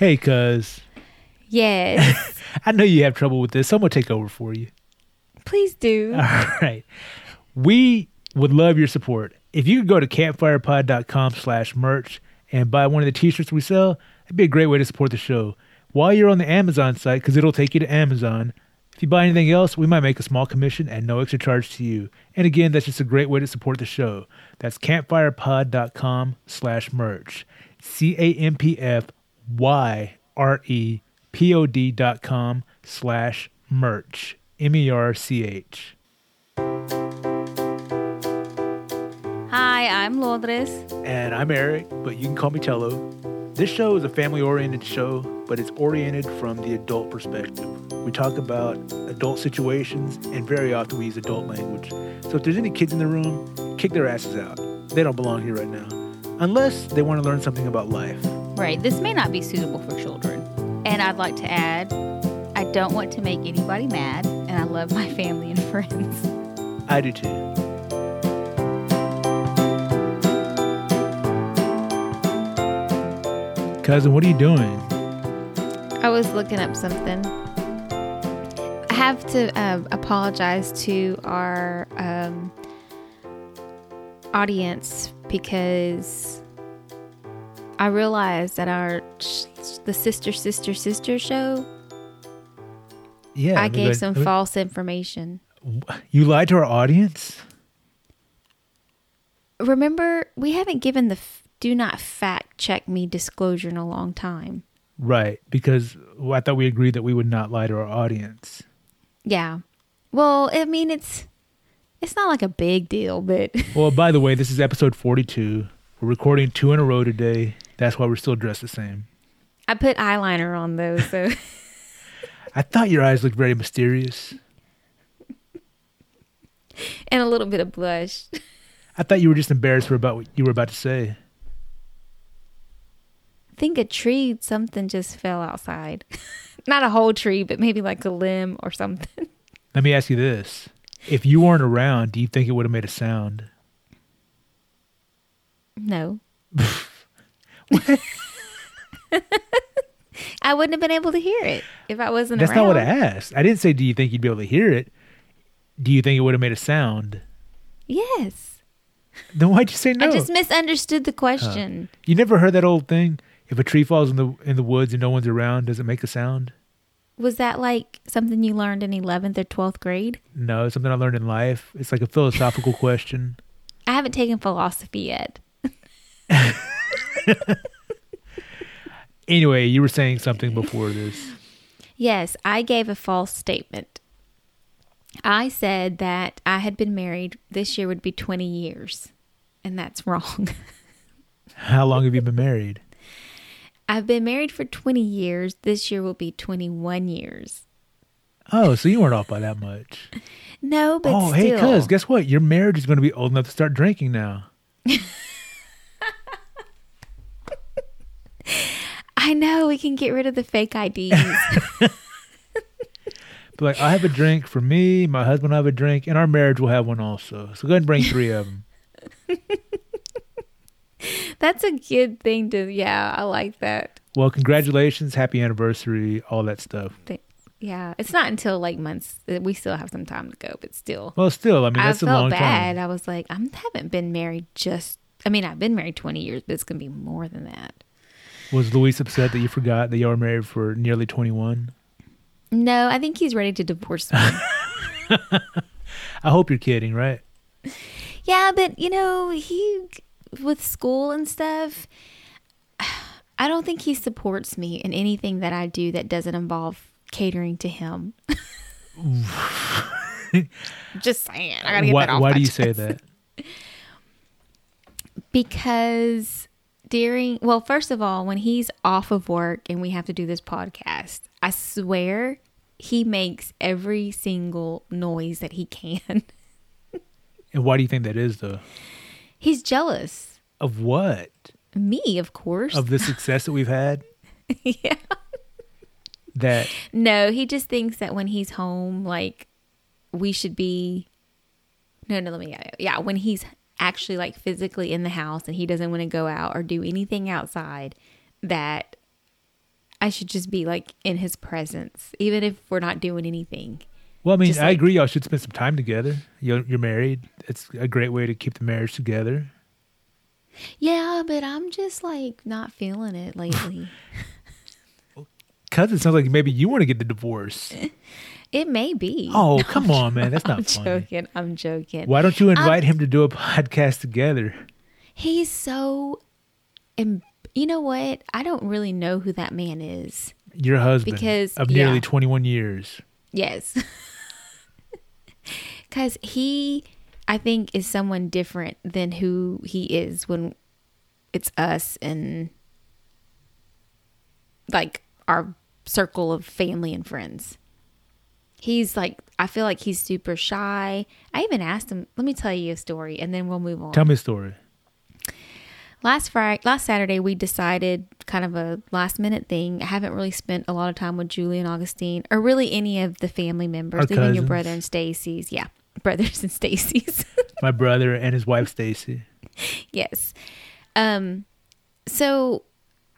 Hey, cuz. Yes. I know you have trouble with this. So I'm going to take over for you. Please do. All right. We would love your support. If you could go to campfirepod.com slash merch and buy one of the t-shirts we sell, it'd be a great way to support the show. While you're on the Amazon site, because it'll take you to Amazon, if you buy anything else, we might make a small commission at no extra charge to you. And again, that's just a great way to support the show. That's campfirepod.com slash merch. C-A-M-P-F-Y-R-E-P-O-D dot com slash merch. M-E-R-C-H. Hi, I'm Lourdes. And I'm Eric, but you can call me Tello. This show is a family oriented show, but it's oriented from the adult perspective. We talk about adult situations, and very often we use adult language. So if there's any kids in the room, kick their asses out. They don't belong here right now. Unless they want to learn something about life. Right, this may not be suitable for children. And I'd like to add, I don't want to make anybody mad, and I love my family and friends. I do too. Cousin, what are you doing? I was looking up something. I have to um, apologize to our um, audience because I realized that our the sister sister sister show Yeah. I mean, gave some I false information. You lied to our audience? Remember, we haven't given the f- do not fact check me disclosure in a long time. Right, because well, I thought we agreed that we would not lie to our audience. Yeah. Well, I mean, it's it's not like a big deal, but Well, by the way, this is episode 42. We're recording two in a row today. That's why we're still dressed the same. I put eyeliner on those, so I thought your eyes looked very mysterious. and a little bit of blush. I thought you were just embarrassed for about what you were about to say. I think a tree, something just fell outside. Not a whole tree, but maybe like a limb or something. Let me ask you this. If you weren't around, do you think it would have made a sound? No. I wouldn't have been able to hear it if I wasn't That's around. not what I asked. I didn't say, do you think you'd be able to hear it? Do you think it would have made a sound? Yes. Then why'd you say no? I just misunderstood the question. You never heard that old thing? If a tree falls in the in the woods and no one's around, does it make a sound? Was that like something you learned in 11th or 12th grade? No, it's something I learned in life. It's like a philosophical question. I haven't taken philosophy yet. Anyway, you were saying something before this. Yes, I gave a false statement. I said that I had been married, this year would be 20 years, and that's wrong. How long have you been married? I've been married for 20 years. This year will be 21 years. Oh, so you weren't off by that much. No, but oh, still. hey, cuz, guess what? Your marriage is going to be old enough to start drinking now. I know we can get rid of the fake IDs. But like, I have a drink for me, my husband will have a drink, and our marriage will have one also. So go ahead and bring three of them. That's a good thing to, yeah, I like that. Well, congratulations, happy anniversary, all that stuff. Th- Yeah, it's not until like months. Uh, we still have some time to go, but still. Well, still, I mean, I that's a felt long bad. time. I was like, I haven't been married just, I mean, I've been married 20 years, but it's going to be more than that. Was Luis upset that you forgot that you were married for nearly 21? No, I think he's ready to divorce me. I hope you're kidding, right? yeah, but you know, he, with school and stuff, I don't think he supports me in anything that I do that doesn't involve catering to him. Just saying. I gotta get why that off why do you chest. say that? Because during, well, first of all, when he's off of work and we have to do this podcast, I swear he makes every single noise that he can. And why do you think that is, though? he's jealous. Of what? Me, of course. Of the success that we've had? yeah. That No, he just thinks that when he's home, like we should be. No, no, let me. Yeah, when he's actually like physically in the house and he doesn't want to go out or do anything outside, that I should just be like in his presence, even if we're not doing anything. Well, I mean, Just I like- agree. Y'all should spend some time together. You're, you're married. It's a great way to keep the marriage together. Yeah, but I'm just like not feeling it lately. Cause it sounds like maybe you want to get the divorce. it may be. Oh, come on, man. That's not I'm funny. joking. I'm joking. Why don't you um, invite him to do a podcast together? He's so. em- You know what? I don't really know who that man is. Your husband Because- of nearly yeah. 21 years. Yes. Because he, I think, is someone different than who he is when it's us and like our circle of family and friends. He's like, I feel like he's super shy. I even asked him, let me tell you a story and then we'll move on. Tell me a story. last Friday, last Saturday, we decided kind of a last minute thing. I haven't really spent a lot of time with Julie and Augustine, or really any of the family members, Our even your brother and Stacy's. Yeah, brothers and Stacy's. My brother and his wife, Stacy. yes. Um. So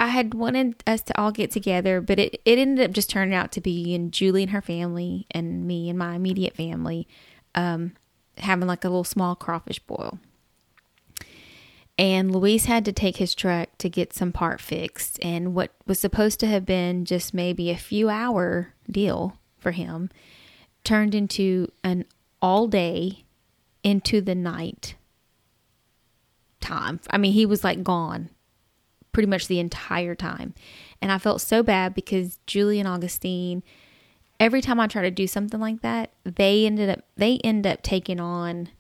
I had wanted us to all get together, but it it ended up just turning out to be in Julie and her family and me and my immediate family, um, having like a little small crawfish boil. and Luis had to take his truck to get some part fixed and what was supposed to have been just maybe a few hour deal for him turned into an all day into the night time. I mean, he was like gone pretty much the entire time. And I felt so bad because Julie and Augustine every time I try to do something like that, they ended up they end up taking on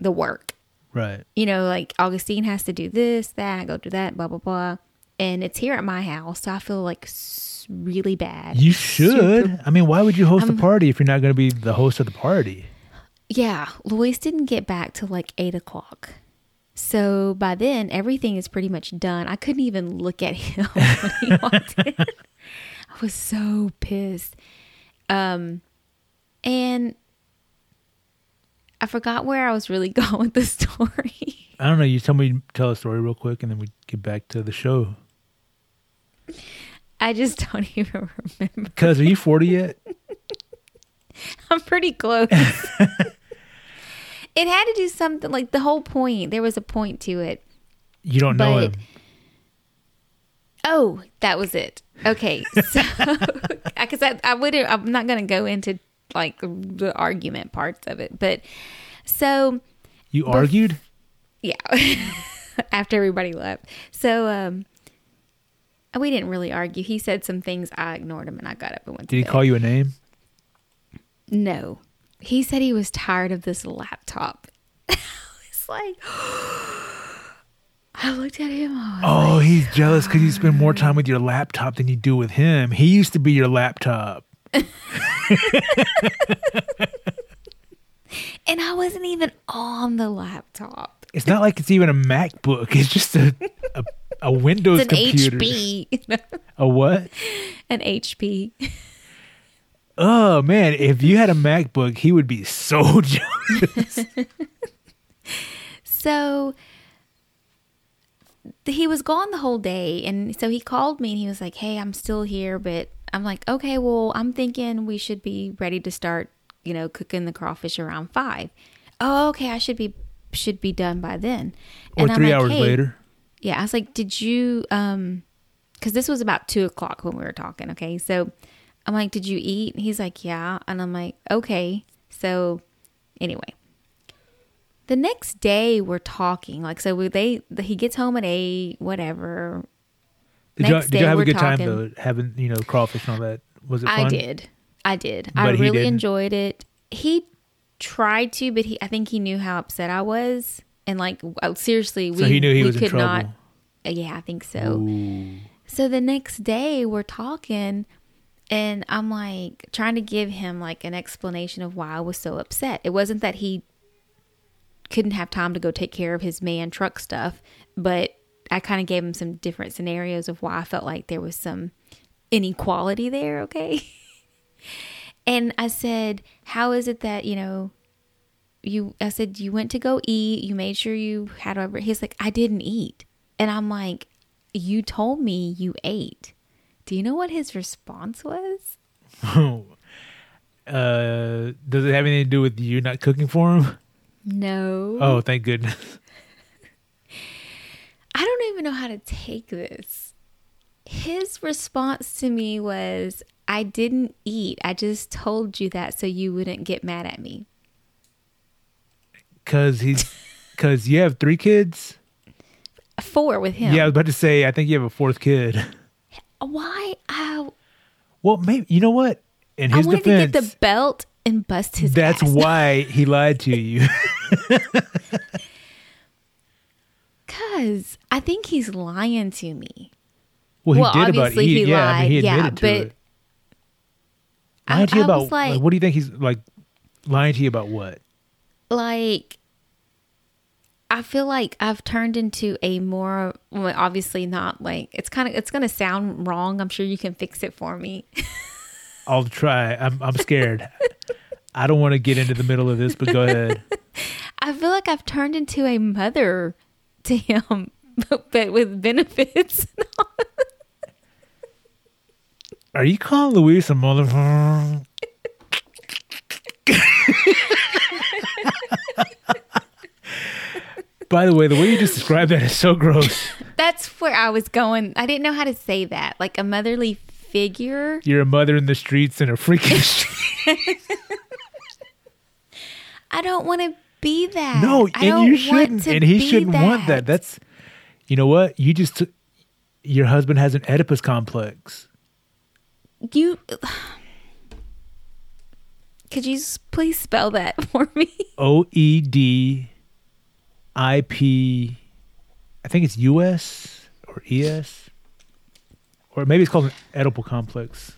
the work Right. you know, like Augustine has to do this, that, go do that, blah, blah, blah. And it's here at my house. So I feel like really bad. You should. Super- I mean, why would you host a party if you're not going to be the host of the party? yeah. Luis didn't get back till like eight o'clock. So by then, everything is pretty much done. I couldn't even look at him when he walked in. I was so pissed. Um, and I forgot where I was really going with the story. I don't know. You tell me, tell a story real quick, and then we get back to the show. I just don't even remember. Cuz, are you 40 yet? I'm pretty close. It had to do something like the whole point. There was a point to it. You don't know it. Oh, that was it. Okay, so because I, I wouldn't, I'm not going to go into like the argument parts of it, but so You argued? yeah, after everybody left, so um, we didn't really argue. He said some things, I ignored him, and I got up and went. Did he bed. call you a name? No. He said he was tired of this laptop. it's like I looked at him. I was Oh, he's jealous because you spend more time with your laptop than you do with him. He used to be your laptop. and I wasn't even on the laptop. It's not like it's even a MacBook. It's just a a, a Windows It's an computer. HP. A what? an HP. Oh man, if you had a MacBook, he would be so jealous. So he was gone the whole day. And so he called me and he was like, Hey, I'm still here. But I'm like, Okay, well, I'm thinking we should be ready to start, you know, cooking the crawfish around five. Oh, okay. I should be should be done by then. or I'm three like, hours "Hey," later. Yeah, I was like, did you um cuz this was about 2 o'clock when we were talking, okay? So I'm like, did you eat? He's like, yeah. And I'm like, okay. So anyway, the next day we're talking. Like, so we, they he gets home at eight, whatever. Did you, did you have a good time though? Having you know crawfish and all that. Was it fun? I did, I did. I But he really didn't? enjoyed it. He tried to, but he I think he knew how upset I was, and like uh, seriously, we So he knew he we was in could trouble. not. uh, Yeah, I think so. Ooh. So the next day we're talking and I'm like trying to give him like an explanation of why I was so upset. It wasn't that he couldn't have time to go take care of his man truck stuff, but I kind of gave him some different scenarios of why I felt like there was some inequality there, okay? and I said, "How is it that, you know, you I said you went to go eat, you made sure you had whatever." He's like, "I didn't eat." And I'm like, "You told me you ate." Do you know what his response was? uh, does it have anything to do with you not cooking for him? No. Oh, thank goodness. I don't even know how to take this. His response to me was, I didn't eat. I just told you that so you wouldn't get mad at me. Cause he's, cause you have three kids. Four with him. Yeah, I was about to say. I think you have a fourth kid. Why? I, Well, maybe you know what? In his I wanted defense, to get the belt and bust his that's ass. why he lied to you. Because I think he's lying to me. well, he Well, did about obviously eating. he yeah, I mean, he lied, yeah, admitted to but it. Lying to you I about was like- what do you think he's like? Lying to you about what? like I feel like I've turned into a more well, obviously not like it's kind of it's going to sound wrong. I'm sure you can fix it for me. I'll try. I'm I'm scared. I don't want to get into the middle of this, but go ahead. I feel like I've turned into a mother to him but, but with benefits. Are you calling Luis a mother? By the way, the way you just described that is so gross. That's where I was going. I didn't know how to say that. Like a motherly figure. You're a mother in the streets and a freaking street. I don't want to be that. No, and you shouldn't, and he shouldn't want that. that. That's, you know what? You just, your husband has an Oedipus complex. You could you please spell that for me? O E D I P, I think it's U S or E S, or maybe it's called an Oedipal complex.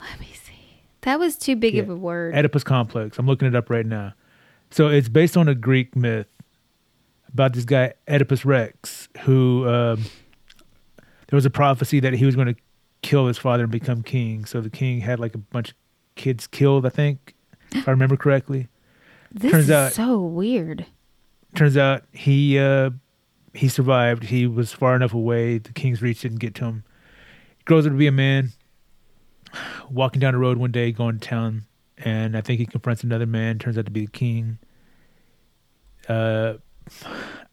Let me see. That was too big of a word. Oedipus complex. I'm looking it up right now. So it's based on a Greek myth about this guy Oedipus Rex, who um, there was a prophecy that he was going to kill his father and become king. So the king had like a bunch of kids killed, I think, if I remember correctly. This turns is out- so weird. Turns out he uh, he survived. He was far enough away. The king's reach didn't get to him. He grows up to be a man. Walking down the road one day, going to town, and I think he confronts another man. Turns out to be the king. Uh,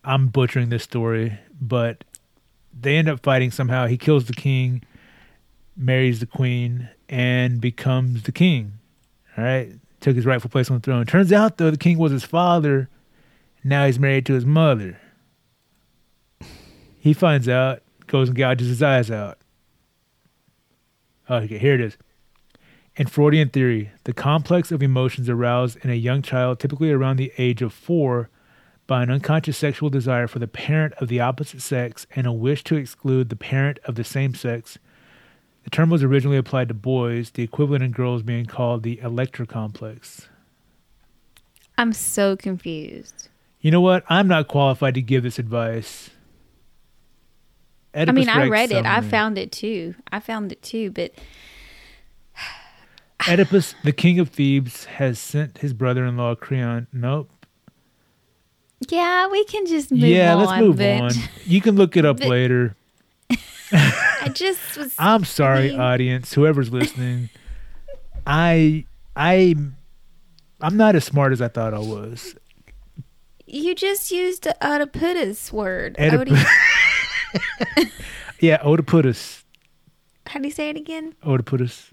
I'm butchering this story, but they end up fighting somehow. He kills the king, marries the queen, and becomes the king. All right, took his rightful place on the throne. Turns out though, the king was his father. Now he's married to his mother. He finds out, goes and gouges his eyes out. Okay, here it is. In Freudian theory, the complex of emotions aroused in a young child, typically around the age of four, by an unconscious sexual desire for the parent of the opposite sex and a wish to exclude the parent of the same sex. The term was originally applied to boys, the equivalent in girls being called the Electra complex. I'm so confused. You know what? I'm not qualified to give this advice. I mean, I read it. I found it too. I found it too, but Oedipus, the king of Thebes, has sent his brother-in-law Creon. Nope. yeah, we can just move yeah, on. let's move but on. You can look it up but- later. I just was. I'm sorry, mean- audience, whoever's listening. I I I'm not as smart as I thought I was. you just used the Oedipus word. Oedipus. Odi- Yeah, Oedipus. How do you say it again? Oedipus.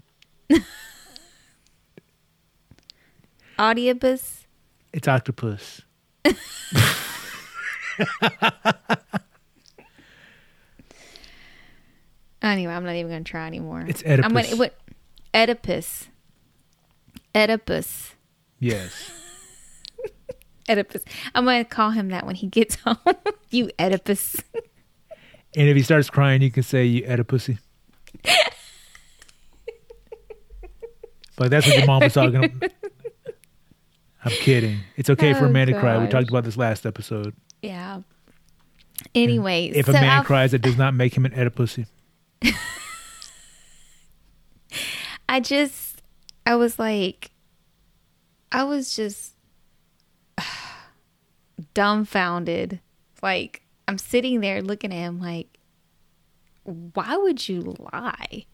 Audibus. It's octopus. Anyway, I'm not even going to try anymore. It's I'm Oedipus. gonna, what? Oedipus. Oedipus. Yes. Oedipus. I'm going to call him that when he gets home. you Oedipus. And if he starts crying, you can say you Oedipusy. Like that's what your mom was talking about. I'm kidding. It's okay for a Oh, man to oh, cry. We talked about this last episode. Yeah. Anyway, If so a man I've- cries, it does not make him an Oedipusy. I just, I was like, I was just dumbfounded. Like, I'm sitting there looking at him like, why would you lie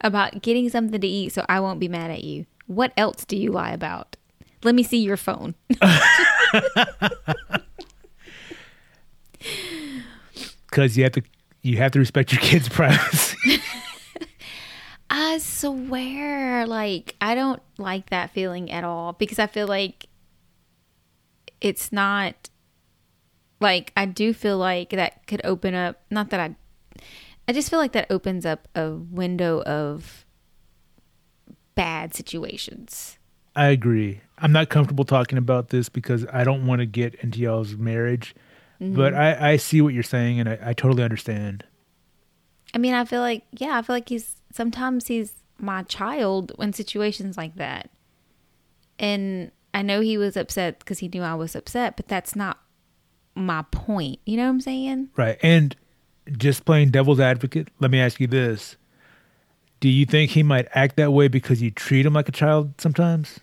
about getting something to eat so I won't be mad at you? What else do you lie about? Let me see your phone. Because you have to you have to respect your kids' privacy. I swear, like, I don't like that feeling at all because I feel like it's not like I do feel like that could open up, not that I, I just feel like that opens up a window of bad situations. I agree. I'm not comfortable talking about this because I don't want to get into y'all's marriage. But mm-hmm. I, I see what you're saying and I, I totally understand. I mean, I feel like, yeah, I feel like he's sometimes he's my child in situations like that. And I know he was upset because he knew I was upset, but that's not my point. You know what I'm saying? Right. And just playing devil's advocate, let me ask you this. Do you think he might act that way because you treat him like a child sometimes?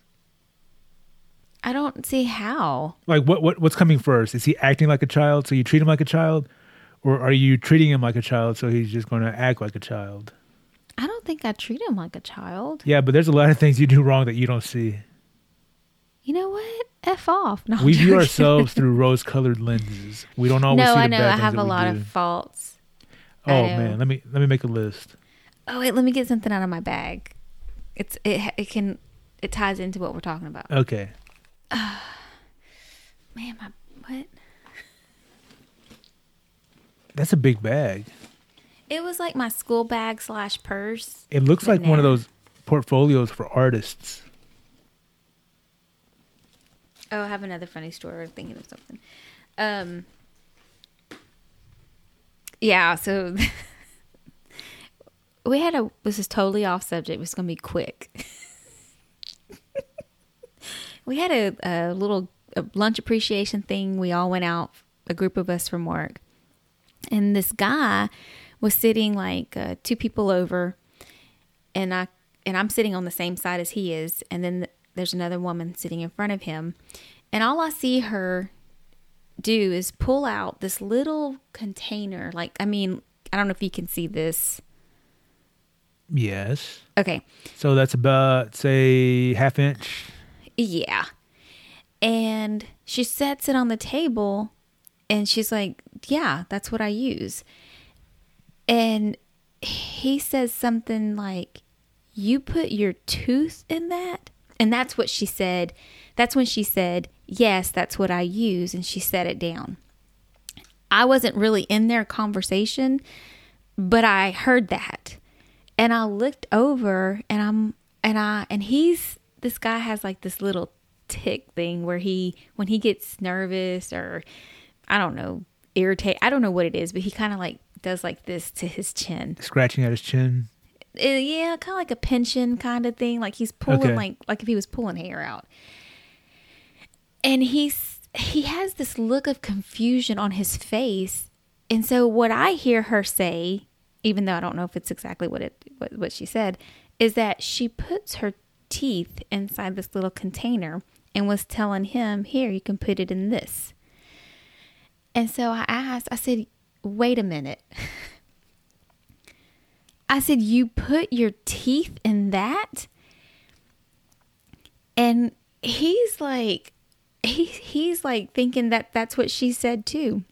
I don't see how. Like what, what what's coming first? Is he acting like a child so you treat him like a child? Or are you treating him like a child so he's just going to act like a child? I don't think I treat him like a child. Yeah, but there's a lot of things you do wrong that you don't see. You know what? F off. No, we view ourselves through rose-colored lenses. We don't always No, see the I know. bad I have a lot do. of faults. Oh man, let me let me make a list. Oh wait, let me get something out of my bag. It's it it can it ties into what we're talking about. Okay. Man, my what? That's a big bag. It was like my school bag slash purse. It looks like one of those portfolios for artists. Oh, I have another funny story. I'm thinking of something. Um. Yeah, so we had a. This is totally off subject. It's gonna be quick. we had a, a little a lunch appreciation thing. We all went out, a group of us from work, and this guy was sitting like uh, two people over, and I and I'm sitting on the same side as he is, and then there's another woman sitting in front of him, and all I see her do is pull out this little container. Like I mean, I don't know if you can see this. Yes. Okay, So that's about say half inch. Yeah. And she sets it on the table and she's like, Yeah, that's what I use. And he says something like, You put your tooth in that? And that's what she said. That's when she said, Yes, that's what I use. And she set it down. I wasn't really in their conversation, but I heard that. And I looked over and I'm and I and he's this guy has like this little tick thing where he when he gets nervous or I don't know, irritate I don't know what it is, but he kind of like does like this to his chin. Scratching at his chin. Uh, yeah, kind of like a pension kind of thing. Like he's pulling Okay. like like if he was pulling hair out. And he's he has this look of confusion on his face. And so what I hear her say, even though I don't know if it's exactly what it what, what she said, is that she puts her teeth inside this little container and was telling him, "Here, you can put it in this." And so I asked, I said, "Wait a minute." I said, You put your teeth in that? And he's like, he, he's like thinking that that's what she said too.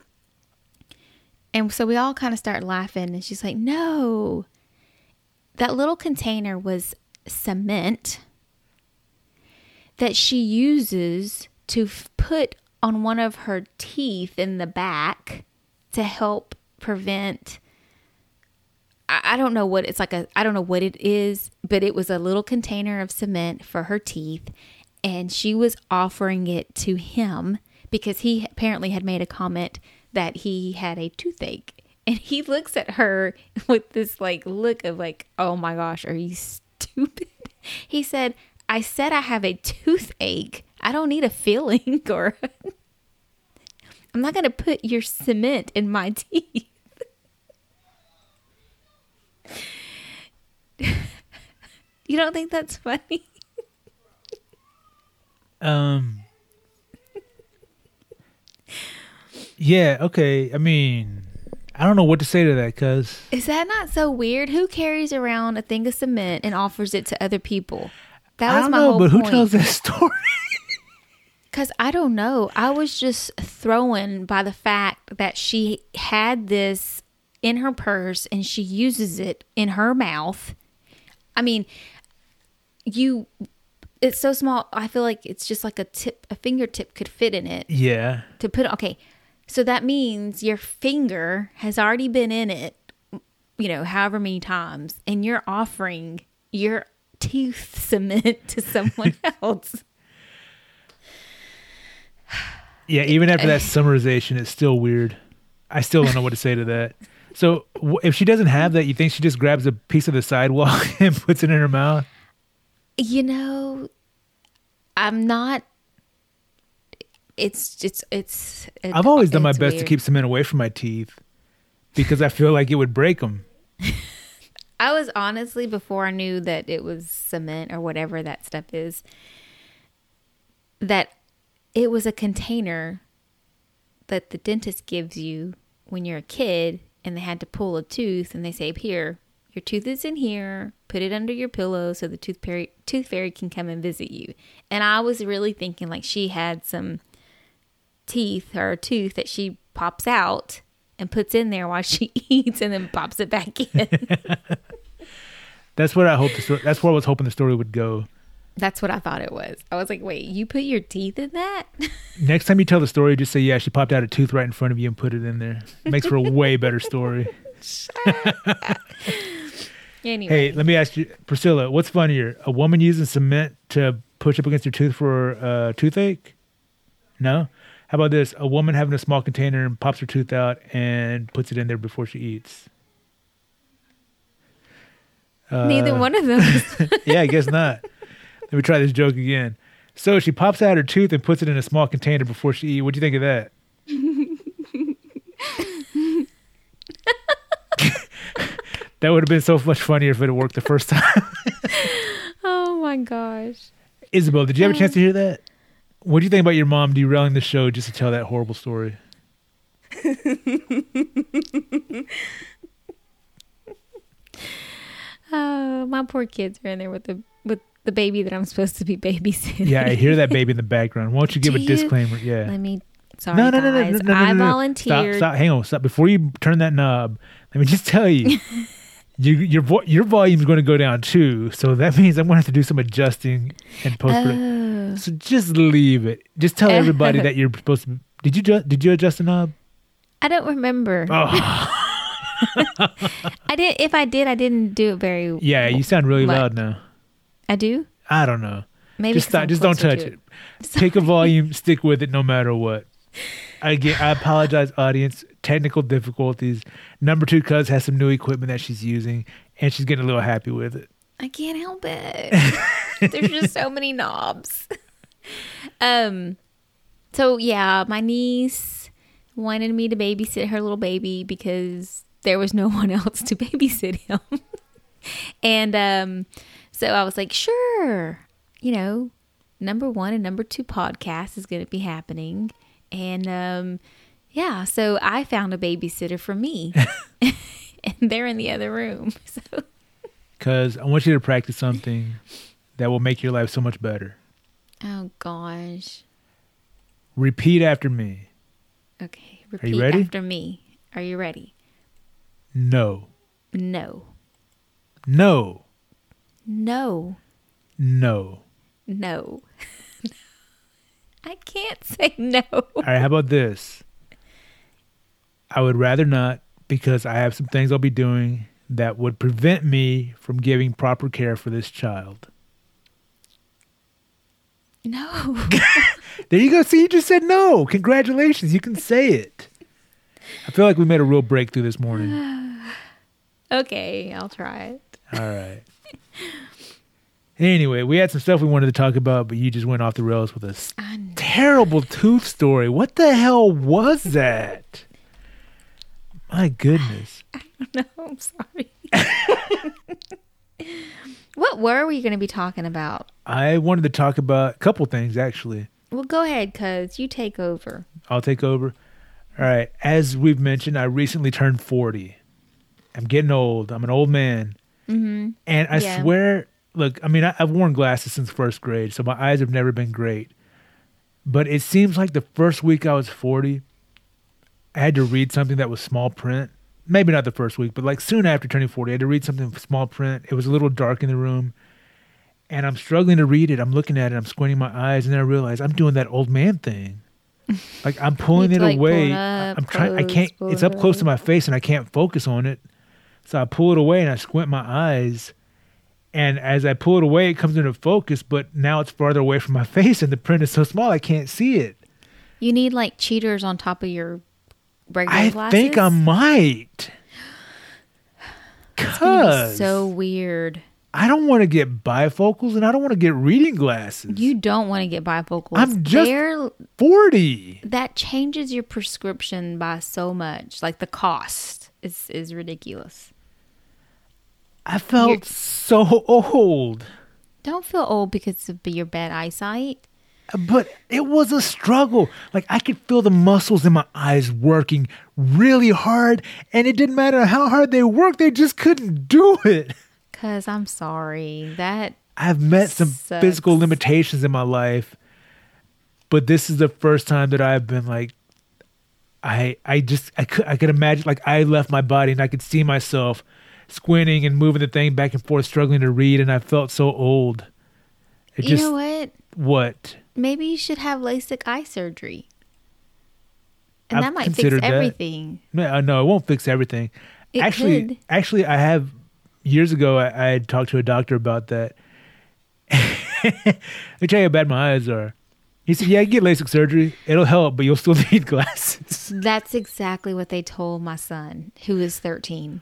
And so we all kind of start laughing. And she's like, No, that little container was cement that she uses to f- put on one of her teeth in the back to help prevent I don't know what it's like a I don't know what it is, but it was a little container of cement for her teeth and she was offering it to him because he apparently had made a comment that he had a toothache. And he looks at her with this like look of like, "Oh my gosh, are you stupid?" He said, "I said I have a toothache. I don't need a filling or I'm not going to put your cement in my teeth." You don't think that's funny? Um. Yeah. Okay. I mean, I don't know what to say to that because Is that not so weird? Who carries around a thing of cement and offers it to other people? That I was don't my know, whole but who point. tells that story? Because I don't know. I was just thrown by the fact that she had this in her purse and she uses it in her mouth. I mean, you, it's so small. I feel like it's just like a tip, a fingertip could fit in it yeah, to put. Okay. So that means your finger has already been in it, you know, however many times, and you're offering your tooth cement to someone else. yeah. Even after that summarization, it's still weird. I still don't know what to say to that. So if she doesn't have that, you think she just grabs a piece of the sidewalk and puts it in her mouth? You know, I'm not. It's it's it's. it- I've always done my best to keep cement away from my teeth because I feel like it would break them. I was honestly before I knew that it was cement or whatever that stuff is. That it was a container that the dentist gives you when you're a kid, and they had to pull a tooth, and they say, "Here, your tooth is in here. Put it under your pillow so the tooth fairy, tooth fairy can come and visit you." And I was really thinking like she had some teeth or a tooth that she pops out and puts in there while she eats, and then pops it back in. That's what I hope the story. That's where I was hoping the story would go. That's what I thought it was. I was like, wait, you put your teeth in that? Next time you tell the story, just say, "Yeah, she popped out a tooth right in front of you and put it in there." Makes for a way better story. anyway, Hey, let me ask you, Priscilla, what's funnier, a woman using cement to push up against her tooth for uh, toothache? No. How about this? A woman having a small container and pops her tooth out and puts it in there before she eats. neither Uh, one of those. yeah, I guess not. Let me try this joke again. So she pops out her tooth and puts it in a small container before she eats. What do you think of that? that would have been so much funnier if it had worked the first time. oh my gosh. Isabel, did you have a chance to hear that? What do you think about your mom derailing the show just to tell that horrible story? Oh, my poor kids are in there with the with the baby that I'm supposed to be babysitting. Yeah, I hear that baby in the background. Why don't you give Do a you? disclaimer? Yeah. Let me. Sorry, No, no, no, no, guys. no, no, no, I no, no. volunteered. Stop, stop, hang on, stop. Before you turn that knob, let me just tell you, you your vo- your volume's going to go down too. So that means I'm going to have to do some adjusting and post. Oh. So just leave it. Just tell everybody that you're supposed to. Did you ju- did you adjust the knob? I don't remember. Oh, I did. If I did, I didn't do it very. yeah. You sound really What? loud now. I do. I don't know. Maybe just stop. Just don't touch to it. Take a volume. stick with it, no matter what. I get. I apologize, audience. Technical difficulties. Number two, cuz has some new equipment that she's using, and she's getting a little happy with it. I can't help it. There's just so many knobs. um so yeah, my niece wanted me to babysit her little baby because there was no one else to babysit him. and um so I was like, "Sure." You know, number 1 and number 2 podcast is going to be happening. And um yeah, so I found a babysitter for me. and they're in the other room. So Cuz I want you to practice something that will make your life so much better. Oh gosh. Repeat after me. Okay. Repeat you ready? after me. Are you ready? No. No. No. No. No. No. I can't say no. All right. How about this? I would rather not because I have some things I'll be doing that would prevent me from giving proper care for this child. No. There you go. See, you just said no. Congratulations. You can say it. I feel like we made a real breakthrough this morning. okay, I'll try it. All right. Anyway, we had some stuff we wanted to talk about, but you just went off the rails with a I know. terrible tooth story. What the hell was that? My goodness. No, I'm sorry. what were we going to be talking about? I wanted to talk about a couple things, actually. Well, go ahead, cuz you take over. I'll take over. All right. As we've mentioned, I recently turned 40. I'm getting old. I'm an old man. Mm-hmm. And I Yeah. swear, look, I mean, I, I've worn glasses since first grade, so my eyes have never been great. But it seems like the first week I was 40, I had to read something that was small print. Maybe not the first week, but like soon after turning 40, I had to read something small print. It was a little dark in the room. And I'm struggling to read it. I'm looking at it. I'm squinting my eyes, and then I realize I'm doing that old man thing. Like I'm pulling it have like, pull away. it up, I'm trying. I can't. It's up close to my face, and I can't focus on it. So I pull it away, and I squint my eyes. And as I pull it away, it comes into focus. But now it's farther away from my face, and the print is so small I can't see it. You need like cheaters on top of your regular I glasses. I think I might. It's gonna be Cause so weird. I don't want to get bifocals, and I don't want to get reading glasses. You don't want to get bifocals. I'm just- They're- forty. that changes your prescription by so much. Like the cost is is ridiculous. I felt You're- so old. Don't feel old because of your bad eyesight. But it was a struggle. Like I could feel the muscles in my eyes working really hard, and it didn't matter how hard they worked, they just couldn't do it. Cause I'm sorry that I've met some Sucks. physical limitations in my life, but this is the first time that I've been like, I I just I could I could imagine like I left my body and I could see myself squinting and moving the thing back and forth, struggling to read, and I felt so old. It you just know what? what Maybe you should have LASIK eye surgery, and I've that might fix that. everything. No, no, it won't fix everything. It actually, could. actually, I have years ago. I, I had talked to a doctor about that. Let me tell you how bad my eyes are. He said, "Yeah, get LASIK surgery. It'll help, but you'll still need glasses." That's exactly what they told my son, who is 13.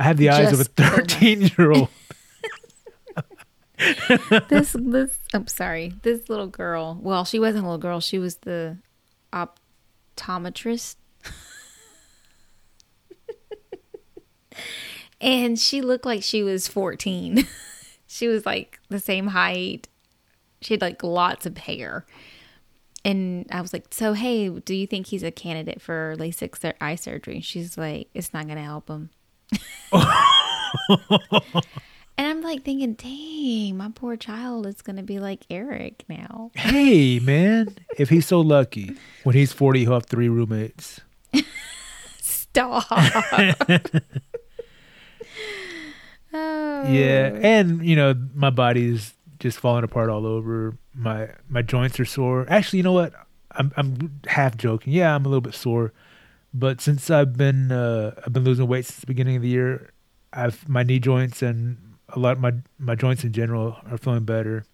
I have the eyes of a Just so much. thirteen-year-old. this this I'm sorry. This little girl. Well, she wasn't a little girl. She was the optometrist. and she looked like she was 14. she was like the same height. She had like lots of hair. And I was like, "So, hey, do you think he's a candidate for LASIK eye surgery?" And she's like, "It's not going to help him." And I'm like thinking, dang, my poor child is going to be like Eric now. hey, man, if he's so lucky, when he's forty, he'll have three roommates. Stop. oh. Yeah, and you know my body's just falling apart all over. My my joints are sore. Actually, you know what? I'm I'm half joking. Yeah, I'm a little bit sore, but since I've been uh, I've been losing weight since the beginning of the year, I've my knee joints and a lot of my my joints in general are feeling better.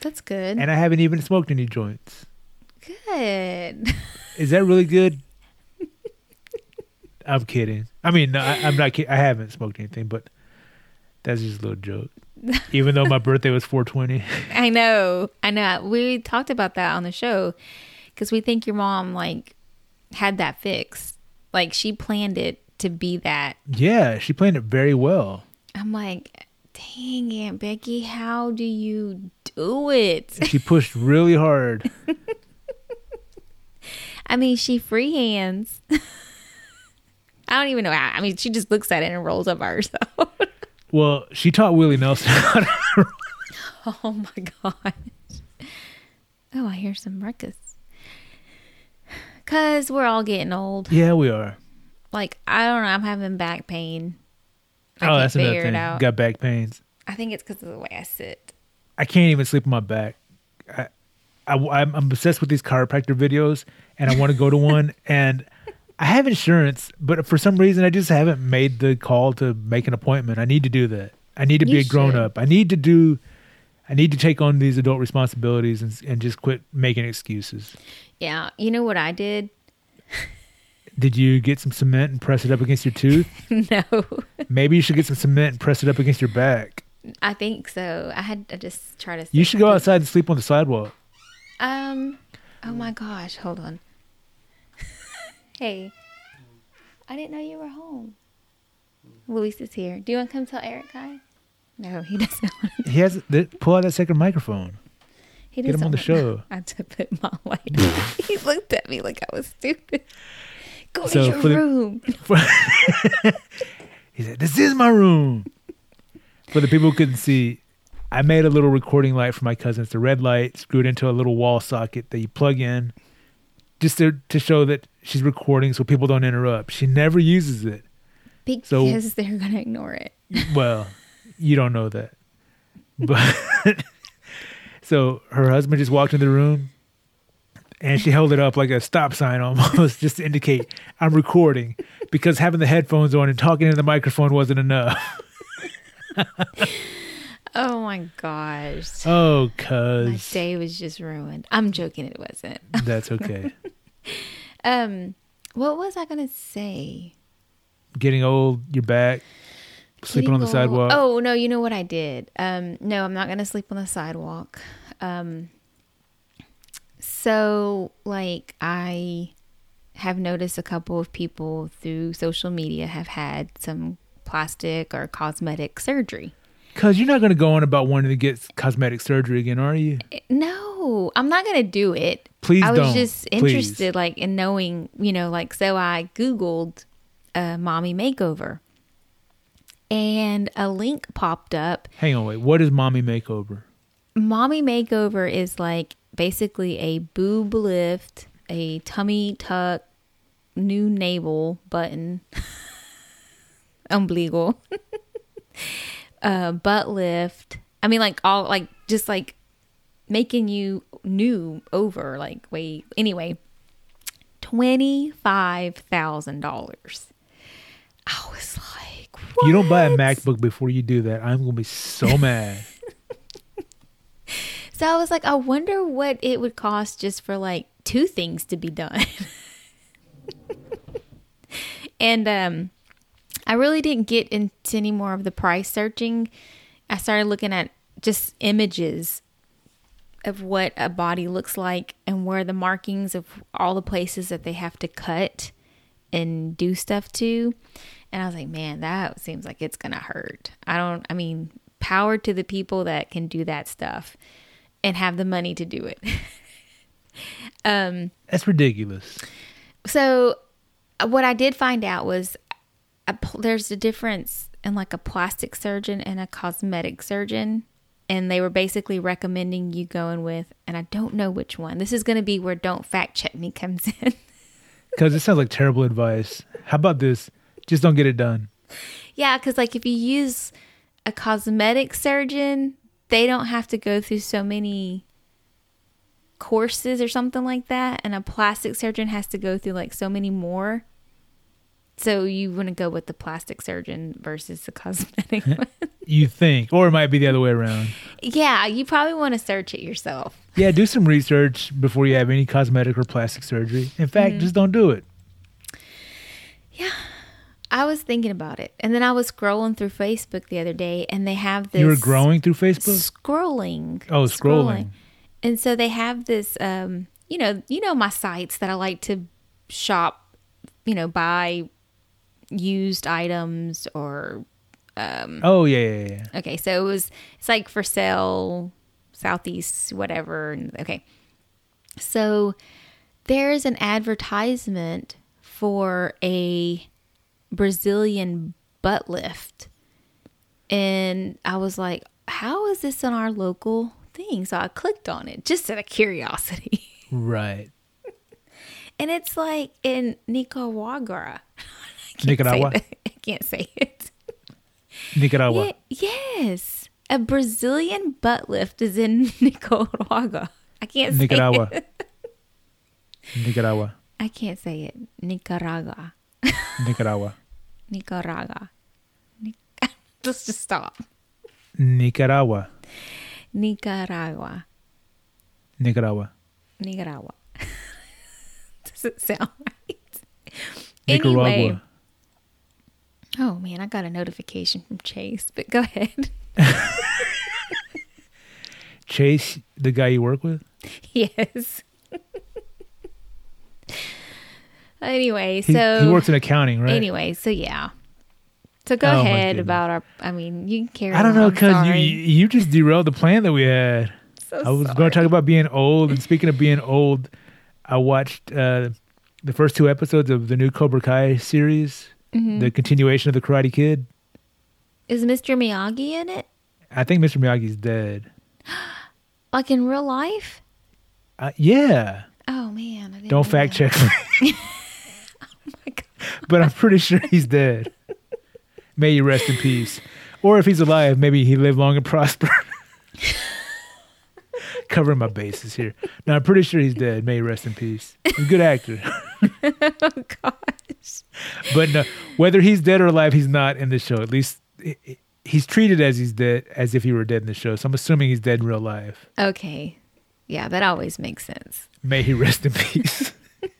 That's good. And I haven't even smoked any joints. good. Is that really good? I'm kidding. I mean, no, I, I'm not kidding. I haven't smoked anything, but that's just a little joke. Even though my birthday was 420. I know. I know. We talked about that on the show because we think your mom like had that fixed. Like she planned it to be that. Yeah, she planned it very well. I'm like, dang, Aunt Becky, how do you do it? She pushed really hard. I mean, she freehands. I don't even know how. I mean, she just looks at it and rolls up by herself. Well, she taught Willie Nelson how to. oh my gosh. Oh, I hear some ruckus. Cause we're all getting old. yeah, we are. Like I don't know. I'm having back pain. I oh, that's another thing. out. Got back pains. I think it's because of the way I sit. I can't even sleep on my back. I, I, am obsessed with these chiropractor videos, and I want to go to one. And I have insurance, but for some reason, I just haven't made the call to make an appointment. I need to do that. I need to be You a grown should. up. I need to do. I need to take on these adult responsibilities and and just quit making excuses. Yeah. You know what I did? Did you get some cement and press it up against your tooth? no. Maybe you should get some cement and press it up against your back. I think so. I had I just try to. You should go outside and sleep on the sidewalk. Um. Oh my gosh! Hold on. hey, I didn't know you were home. Luis is here. Do you want to come tell Eric hi? No, he doesn't. He has th- pull out that second microphone. He Get him on the show. I had to put my light. On. He looked at me like I was stupid. Go So to your the- room. he said, "This is my room." For the people who couldn't see, I made a little recording light for my cousin. It's a red light screwed into a little wall socket that you plug in, just to to show that she's recording, so people don't interrupt. She never uses it. because So- they're gonna ignore it. Well, you don't know that, but so her husband just walked in the room. And she held it up like a stop sign almost, just to indicate I'm recording, because having the headphones on and talking into the microphone wasn't enough. Oh my gosh. Oh, cuz. My day was just ruined. I'm joking, it wasn't. that's okay. Um, what was I gonna say? Getting old, you're back, sleeping on the sidewalk. Oh no, you know what I did? Um, no, I'm not gonna sleep on the sidewalk. Um, so like I have noticed a couple of people through social media have had some plastic or cosmetic surgery. Cuz you're not going to go on about wanting to get cosmetic surgery again, are you? No, I'm not gonna do it. Please I was don't. just Please. interested, like in knowing, you know, like so. I googled uh, "mommy makeover," and a link popped up. Hang on, wait. What is mommy makeover? Mommy makeover is like basically a boob lift, a tummy tuck, new navel button, umbilical, uh, butt lift. I mean, like all like just like making you new over like wait anyway twenty five thousand dollars. I was like, If you don't buy a MacBook before you do that, I'm going to be so mad. So I was like, I wonder what it would cost just for like two things to be done. and um I really didn't get into any more of the price searching. I started looking at just images of what a body looks like and where the markings of all the places that they have to cut and do stuff to. And I was like, man, that seems like it's going to hurt. I don't, I mean, power to the people that can do that stuff and have the money to do it. Um, That's ridiculous. So, uh, what I did find out was a, there's a difference in like a plastic surgeon and a cosmetic surgeon. And they were basically recommending you going with, and I don't know which one. This is going to be where don't fact check me comes in. Cuz it sounds like terrible advice. How about this? Just don't get it done. yeah, because like if you use a cosmetic surgeon, they don't have to go through so many courses or something like that. And a plastic surgeon has to go through like so many more. So you want to go with the plastic surgeon versus the cosmetic one. You think, or it might be the other way around. Yeah, you probably want to search it yourself. Yeah, do some research before you have any cosmetic or plastic surgery. In fact, Mm-hmm. just don't do it. Yeah. I was thinking about it. And then I was scrolling through Facebook the other day and they have this You were growing through Facebook? scrolling. Oh, scrolling. And so they have this um, you know, you know my sites that I like to shop, you know, buy used items or um Oh, yeah, yeah, yeah. Okay, so it was it's like for sale, southeast, whatever. Okay, so there is an advertisement for a Brazilian butt lift, and I was like, "How is this on our local thing?" So I clicked on it just out of curiosity, Right. and it's like in Nicaragua. Nicaragua? Say. I can't say it. Nicaragua. Ye- yes. A Brazilian butt lift is in Nicaragua. I can't say Nicaragua. it. Nicaragua. I can't say it. Nicaragua. Nicaragua. Nicaragua. Nic- Let's just stop. Nicaragua. Nicaragua. Nicaragua. Nicaragua. Does it sound right? Nicaragua. Anyway. Oh man, I got a notification from Chase, but go ahead. Chase, the guy you work with? yes. anyway, He, so he works in accounting, right? Anyway, so yeah. So go Oh, ahead about our. I mean, you can carry. I don't know because you, you just derailed the plan that we had. so I was going to talk about being old, and speaking of being old, I watched uh, the first two episodes of the new Cobra Kai series, Mm-hmm. the continuation of the Karate Kid. Is Mr. Miyagi in it? I think Mr. Miyagi's dead. Like in real life? Uh, yeah, Oh man, don't fact check me, Oh my God. but I'm pretty sure he's dead. May you rest in peace. Or if he's alive, maybe he live long and prosper. Covering my bases here. Now I'm pretty sure he's dead. May he rest in peace. He's a good actor. Oh gosh. But no, whether he's dead or alive, he's not in the show. At least he's treated as he's dead, as if he were dead in the show. So I'm assuming he's dead in real life. Okay. Yeah, that always makes sense. May he rest in peace.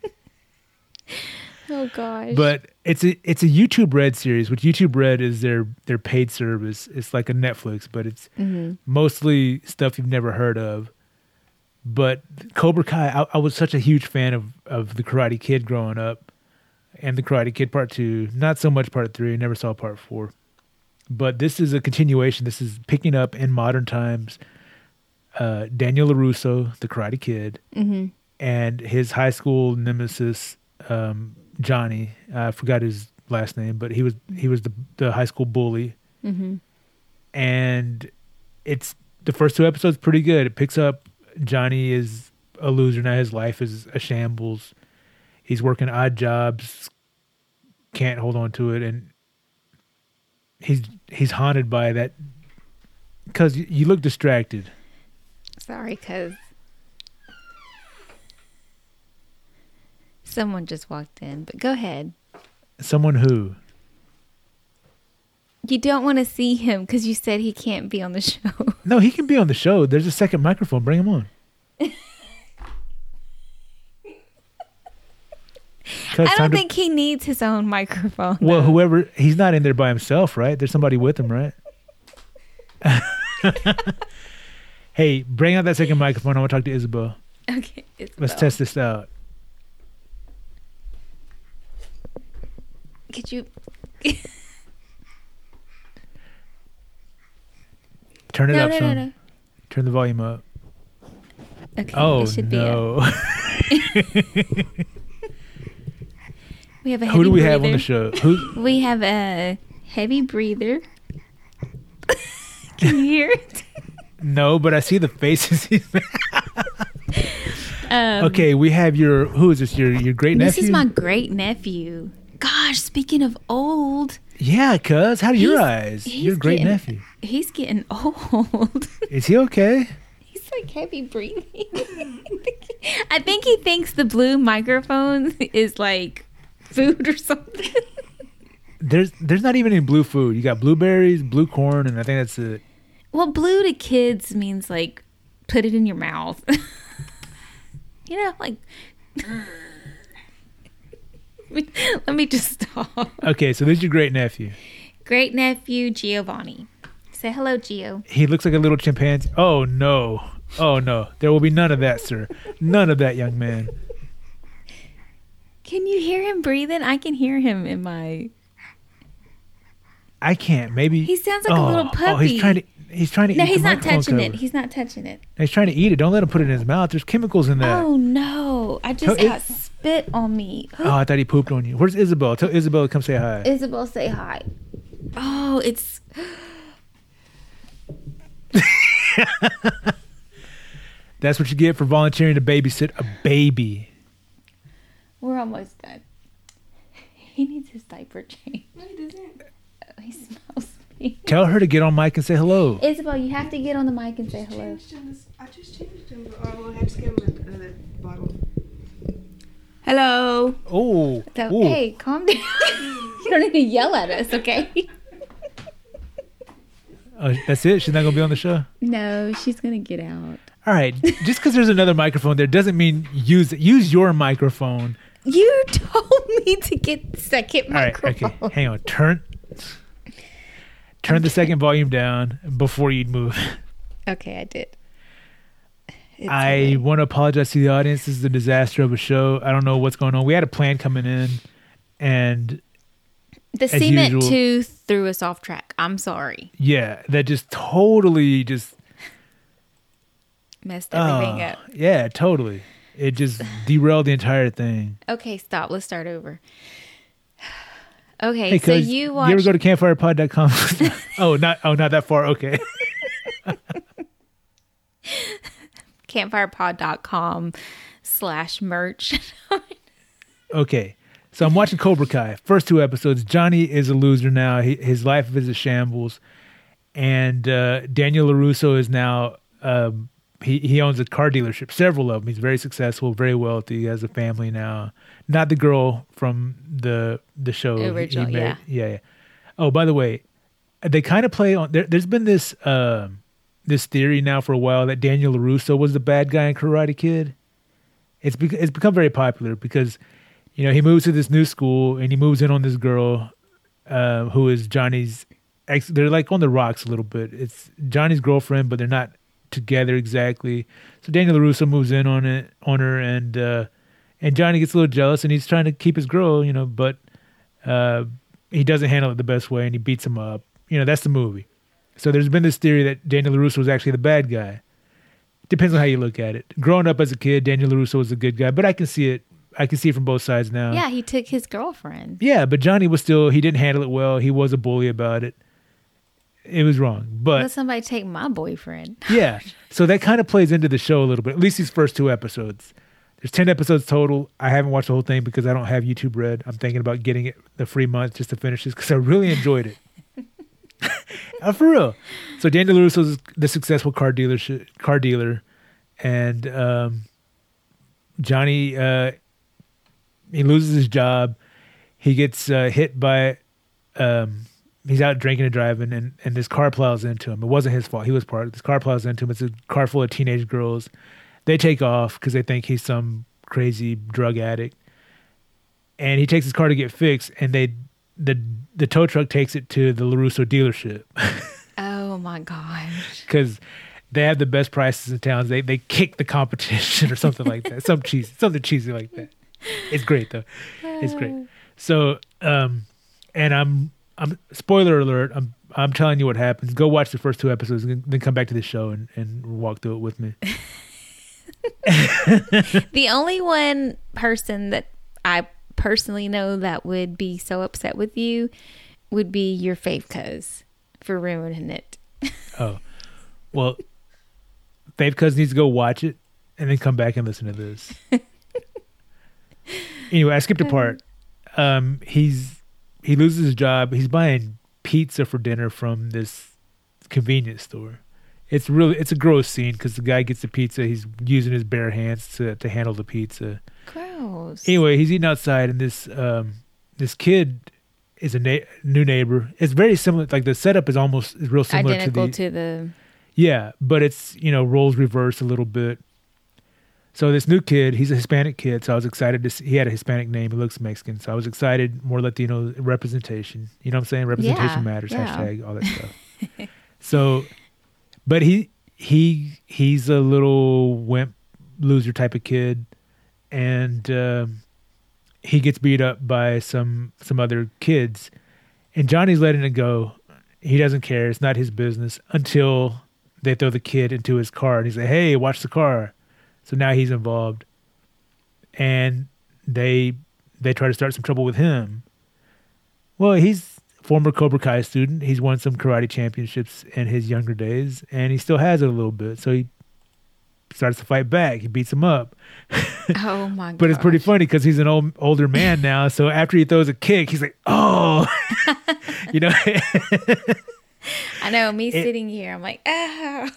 Oh gosh. but it's a it's a YouTube Red series, which YouTube Red is their their paid service. It's like a Netflix, but it's Mhm. mostly stuff you've never heard of. But Cobra Kai, I, I was such a huge fan of of the Karate Kid growing up, and the Karate Kid Part Two. Not so much Part Three. Never saw Part Four. But this is a continuation. This is picking up in modern times. Uh, Daniel LaRusso, the Karate Kid, Mhm. and his high school nemesis um, Johnny. I forgot his last name, but he was he was the the high school bully, Mhm. and it's the first two episodes pretty good. It picks up. Johnny is a loser now. His life is a shambles. He's working odd jobs, can't hold on to it, and he's he's haunted by that because you, look distracted. Sorry, cuz someone just walked in, but go ahead. Someone who You don't want to see him because you said he can't be on the show. no, he can be on the show. There's a second microphone. Bring him on. 'Cause I don't to- think he needs his own microphone. Well, though. whoever he's not in there by himself, right? There's somebody with him, right? hey, bring out that second microphone. I want to talk to Isabel. Okay. It's Let's test this out. Could you? Turn it No, up no, some. no, no. Turn the volume up. Okay. Oh no! We have a heavy Who do we have on the show? Who? We have a heavy breather. Can you hear it? No, but I see the faces. Um, okay, we have your. Who is this? Your your great nephew. This is my great nephew. Gosh, speaking of old, Yeah, cuz how do your eyes? Your great getting- nephew. he's getting old. Is he okay? He's like heavy breathing. I think he thinks the blue microphone is like food or something. There's there's not even any blue food. You got blueberries, blue corn, and I think that's it. Well, blue to kids means like put it in your mouth. you know, like. Let me just stop. Okay, so this is your great nephew. Great nephew Giovanni. Say hello, Gio. He looks like a little chimpanzee. Oh no. Oh no. There will be none of that, sir. None of that, young man. Can you hear him breathing? I can hear him in my. I can't. Maybe He sounds like a oh, little Oh, puppy. he's trying to he's trying to No, eat he's the not microphone touching it. He's not touching it. He's trying to eat it. Don't let him put it in his mouth. There's chemicals in there. Oh no! I just Tell it- got spit on me. Oh, I thought he pooped on you. Where's Isabel? Tell Isabel to come say hi. Isabel, say hi. Oh, it's That's what you get for volunteering to babysit a baby. We're almost done. He needs his diaper changed. No, he doesn't. Oh, he smells me. Tell her to get on mic and say hello. Isabel, you have to get on the mic and say hello. Changed him this- I just changed him. but- Oh, well, I had to give him another bottle. Hello. Oh, So, ooh. hey, calm down. you don't need to yell at us, okay? Oh, that's it. She's not gonna be on the show. No, she's gonna get out. All right. Just because there's another microphone there doesn't mean use it. Use your microphone. You told me to get the second All right. microphone. Okay. Hang on. Turn. Turn the second volume down before you'd move. Okay, I did. It's I okay. want to apologize to the audience. This is a disaster of a show. I don't know what's going on. We had a plan coming in, and the cement usual- tooth threw us off track. I'm sorry. yeah, that just totally just messed everything Oh, up. Yeah, totally. It just derailed the entire thing. Okay, stop. Let's start over. Okay, Hey, so cuz you you watched ever go to campfirepod.com? oh, not oh, not that far. Okay. campfirepod.com slash merch. Okay. So I'm watching Cobra Kai. First two episodes. Johnny is a loser now. He, his life is a shambles. And uh, Daniel LaRusso is now, um, he, he owns a car dealership, several of them. He's very successful, very wealthy. He has a family now. Not the girl from the the show. he- he Original, married- yeah. Yeah. Oh, by the way, they kind of play on, there, there's been this, um this theory now for a while that Daniel LaRusso was the bad guy in Karate Kid. It's, bec- it's become very popular because you know, he moves to this new school and he moves in on this girl uh, who is Johnny's ex. They're like on the rocks a little bit. It's Johnny's girlfriend, but they're not together exactly. So Daniel LaRusso moves in on it on her, and uh, and Johnny gets a little jealous, and he's trying to keep his girl, you know, but uh, he doesn't handle it the best way, and he beats him up. You know, that's the movie. So there's been this theory that Daniel LaRusso was actually the bad guy. Depends on how you look at it. Growing up as a kid, Daniel LaRusso was a good guy, but I can see it. I can see it from both sides now. yeah, he took his girlfriend. Yeah, but Johnny was still he didn't handle it well. He was a bully about it. It was wrong. But Let somebody take my boyfriend. yeah. So that kind of plays into the show a little bit. At least these first two episodes. There's 10 episodes total. I haven't watched the whole thing because I don't have YouTube Red. I'm thinking about getting it the free month just to finish this because I really enjoyed it. Uh, for real. So Daniel LaRusso is the successful car dealership car dealer, and um, Johnny uh, he loses his job. He gets uh, hit by. Um, he's out drinking and driving, and and this car plows into him. It wasn't his fault. He was part. This car plows into him. It's a car full of teenage girls. They take off because they think he's some crazy drug addict, and he takes his car to get fixed. And they the the tow truck takes it to the LaRusso dealership Oh my gosh. because they have the best prices in town. They they kick the competition or something like that. Some cheesy, something cheesy like that. It's great though. It's great. So, um, and I'm I'm spoiler alert. I'm I'm telling you what happens. Go watch the first two episodes, and then come back to the show and and walk through it with me. The only one person that I personally know that would be so upset with you would be your fave cuz for ruining it. Oh, well, Faith Cuz needs to go watch it and then come back and listen to this. anyway, I skipped a part. Um, he's he loses his job. He's buying pizza for dinner from this convenience store. It's really it's a gross scene because the guy gets the pizza. He's using his bare hands to to handle the pizza. Gross. Anyway, he's eating outside, and this um this kid is a na- new neighbor. It's very similar. Like the setup is almost is real similar Identical to the to the yeah, but it's you know roles reversed a little bit. So this new kid, he's a Hispanic kid, so I was excited to see. He had a Hispanic name. He looks Mexican, so I was excited. More Latino representation. You know what I'm saying? Representation Yeah, matters. yeah. Hashtag all that stuff. so, but he he he's a little wimp loser type of kid, and um, he gets beat up by some some other kids, and Johnny's letting it go. He doesn't care. It's not his business until they throw the kid into his car, and he's like, "Hey, watch the car." So now he's involved, and they they try to start some trouble with him. Well, he's former Cobra Kai student. He's won some karate championships in his younger days, and he still has it a little bit. So he starts to fight back. He beats him up. Oh my god. But it's pretty funny because he's an old older man now. So after he throws a kick, he's like, "Oh," you know. I know me It- sitting here. I'm like, oh.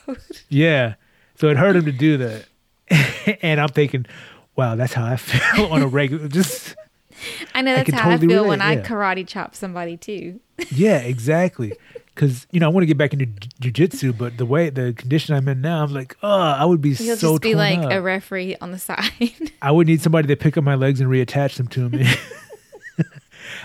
yeah. So it hurt him to do that, and I'm thinking, "Wow, that's how I feel on a regular." Just I know that's can how totally I feel when relate, I karate chop somebody too. yeah, exactly. Because you know I want to get back into jujitsu, but the way the condition I'm in now, I'm like, oh, I would be so. He'll so just be like up. a referee on the side. I would need somebody to pick up my legs and reattach them to me.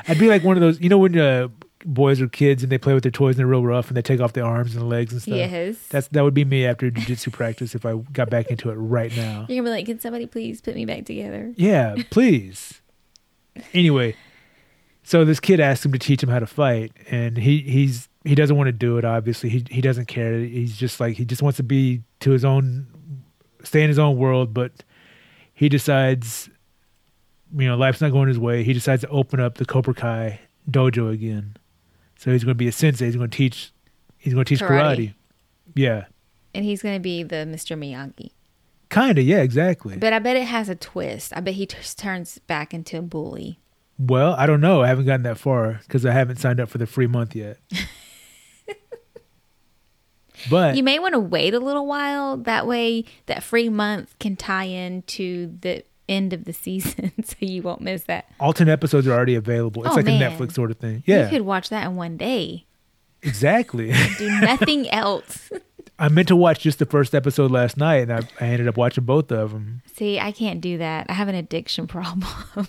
I'd be like one of those, you know, when uh, boys are kids and they play with their toys and they're real rough and they take off their arms and legs and stuff. yes. That's that would be me after jujitsu practice if I got back into it right now. You're gonna be like, can somebody please put me back together? Yeah, please. Anyway, so this kid asks him to teach him how to fight, and he he's he doesn't want to do it. Obviously, he he doesn't care. He's just like he just wants to be to his own stay in his own world, but he decides, you know, life's not going his way. He decides to open up the Cobra Kai dojo again. So he's going to be a sensei. He's going to teach. He's going to teach karate. Karate. Yeah, And he's going to be the Mr. Miyagi. kind of. Yeah, exactly. But I bet it has a twist. I bet he t- turns back into a bully. well, I don't know. I haven't gotten that far because I haven't signed up for the free month yet. but You may want to wait a little while. That way, that free month can tie into the end of the season, so you won't miss that. alternate episodes are already available. It's Oh, like man. a Netflix sort of thing. Yeah, you could watch that in one day. exactly. Do nothing else. I meant to watch just the first episode last night, and I, I ended up watching both of them. See, I can't do that. I have an addiction problem.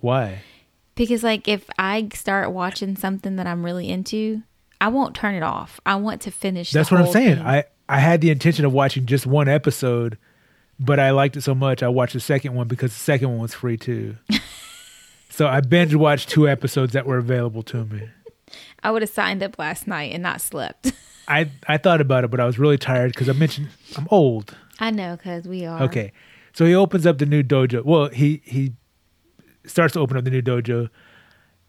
Why? because, like, if I start watching something that I'm really into, I won't turn it off. I want to finish. That's what I'm saying. thing. I I had the intention of watching just one episode, but I liked it so much I watched the second one because the second one was free too. so I binge watched two episodes that were available to me. I would have signed up last night and not slept. I I thought about it, but I was really tired because I mentioned I'm old. I know, because we are. Okay. So he opens up the new dojo. Well, he he starts to open up the new dojo,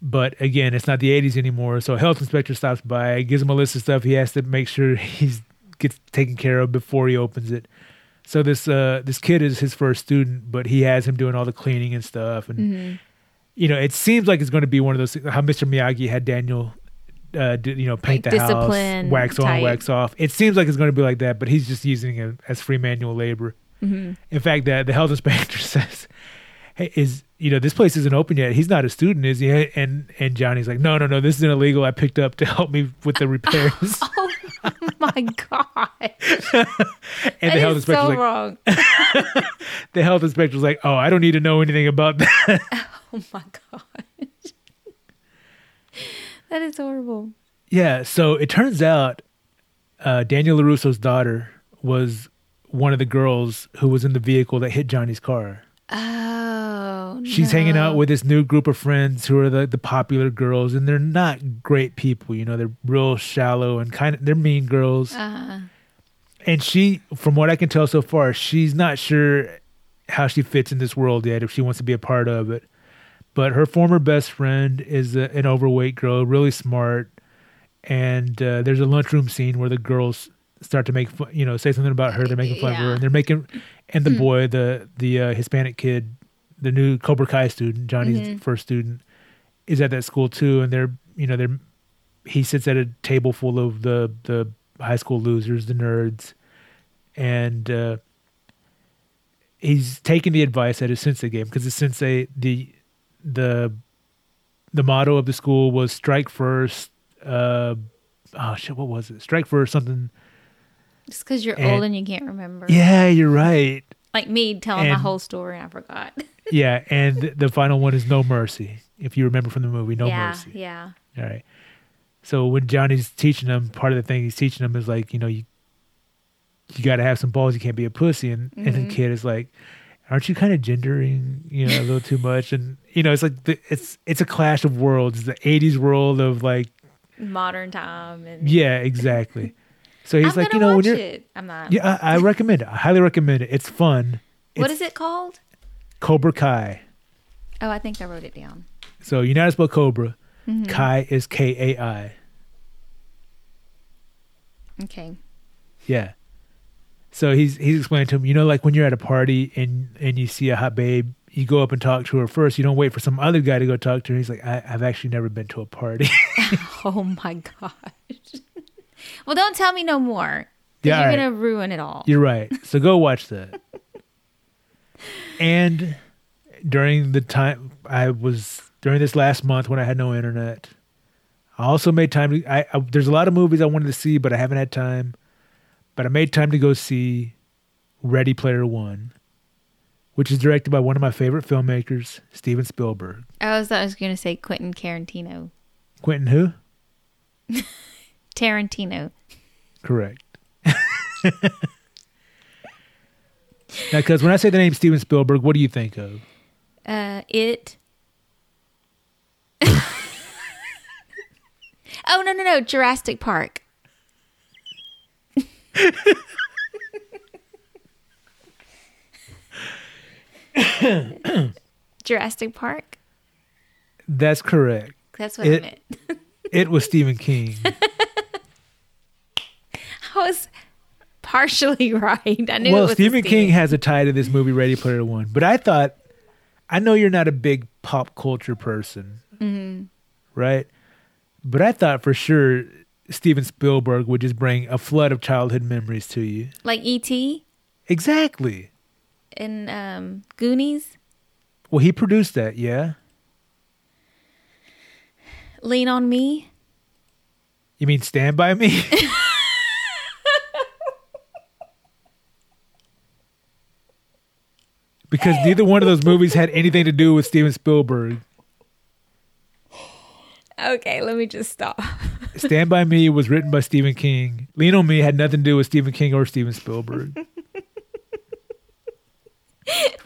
but again, it's not the 80s anymore. So a health inspector stops by, gives him a list of stuff he has to make sure he's gets taken care of before he opens it. So this uh this kid is his first student, but he has him doing all the cleaning and stuff and Mm-hmm. you know, it seems like it's going to be one of those how Mr. Miyagi had Daniel uh, do, you know, paint Like the house, wax on, type. wax off. It seems like it's going to be like that, but he's just using it as free manual labor. Mm-hmm. In fact, that the health inspector says, "Hey, is you know this place isn't open yet? He's not a student, is he?" And and Johnny's like, "No, no, no, this isn't illegal. I picked up to help me with the repairs." Oh my god, and that the health is inspector's so like, wrong. the health inspector's like, "Oh, I don't need to know anything about that." Oh my god, that is horrible. yeah. So it turns out uh, Daniel LaRusso's daughter was one of the girls who was in the vehicle that hit Johnny's car. Oh, she's hanging out with this new group of friends who are the, the popular girls and they're not great people you know they're real shallow and kind of they're mean girls. Uh, and she from what i can tell so far she's not sure how she fits in this world yet if she wants to be a part of it. But her former best friend is a, an overweight girl really smart and uh, there's a lunchroom scene where the girls start to make fun, you know say something about her they're making fun of her and they're making and the boy the the uh, hispanic kid the new cobra kai student johnny's first student is at that school too and they're you know they're he sits at a table full of the the high school losers the nerds and uh he's taking the advice that his sensei gave because the sensei the the the motto of the school was strike first uh oh shit what was it? Strike first something just because you're And- old and you can't remember. yeah you're right like me telling my And- whole story, I forgot. yeah and the final one is no mercy if you remember from the movie no yeah, mercy yeah. all right so when johnny's teaching them part of the thing he's teaching them is like you know you you got to have some balls you can't be a pussy and and Mm-hmm. the kid is like aren't you kind of gendering you know a little too much and you know it's like the, it's it's a clash of worlds the 80s world of like Modern time and yeah exactly so he's I'm like you know when you're it. I'm not. yeah I, I recommend it i highly recommend it it's fun what It's is it called? cobra kai Oh, I think I wrote it down. so you're not to spell cobra Mm-hmm. kai is k-a-i Okay. Yeah. So he's he's explaining to him, you know, like when you're at a party and and you see a hot babe, you go up and talk to her first. You don't wait for some other guy to go talk to her. He's like, I, I've actually never been to a party. Oh my gosh. Well, don't tell me no more. Yeah, you're all right. gonna ruin it all. You're right. So go watch that. and during the time I was during this last month when I had no internet, I also made time to. I, I there's a lot of movies I wanted to see, but I haven't had time. But I made time to go see Ready Player One, which is directed by one of my favorite filmmakers, Steven Spielberg. I was I was gonna say Quentin Tarantino. Quentin, who? Tarantino. Correct. now, because when I say the name Steven Spielberg, what do you think of? Uh, it. oh no no no! Jurassic Park. Jurassic Park. That's correct. That's what it, I meant. it was Stephen King. Partially right. I knew. well, Stephen King has a tie to this movie, Ready Player One. But I thought, I know you're not a big pop culture person, Mm-hmm. right? But I thought for sure Steven Spielberg would just bring a flood of childhood memories to you. like E.T. Exactly. and um, Goonies. Well, he produced that, yeah. Lean on Me. You mean Stand by Me? because neither one of those movies had anything to do with Steven Spielberg. Okay, let me just stop. Stand by Me was written by Stephen King. Lean on Me had nothing to do with Stephen King or Steven Spielberg.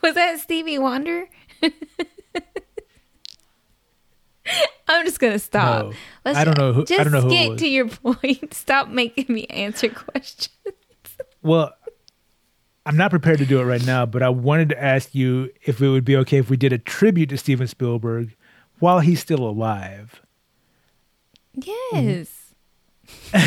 Was that Stevie Wonder? I'm just gonna stop. No. I don't know who- I Just don't know who it get to your point. Stop making me answer questions. Well, I'm not prepared to do it right now, but I wanted to ask you if it would be okay if we did a tribute to Steven Spielberg while he's still alive. Yes.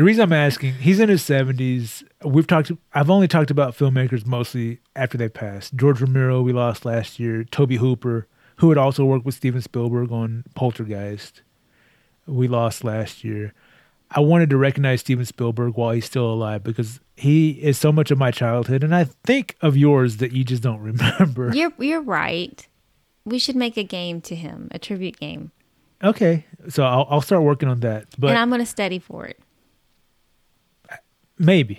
The reason I'm asking, he's in his 70s. We've talked. I've only talked about filmmakers mostly after they passed. George Romero, we lost last year. Tobe Hooper, who had also worked with Steven Spielberg on Poltergeist, we lost last year. I wanted to recognize Steven Spielberg while he's still alive because he is so much of my childhood, and I think of yours that you just don't remember. You're you're right. We should make a game to him, a tribute game, Okay, so I'll, I'll start working on that. But and I'm going to study for it. maybe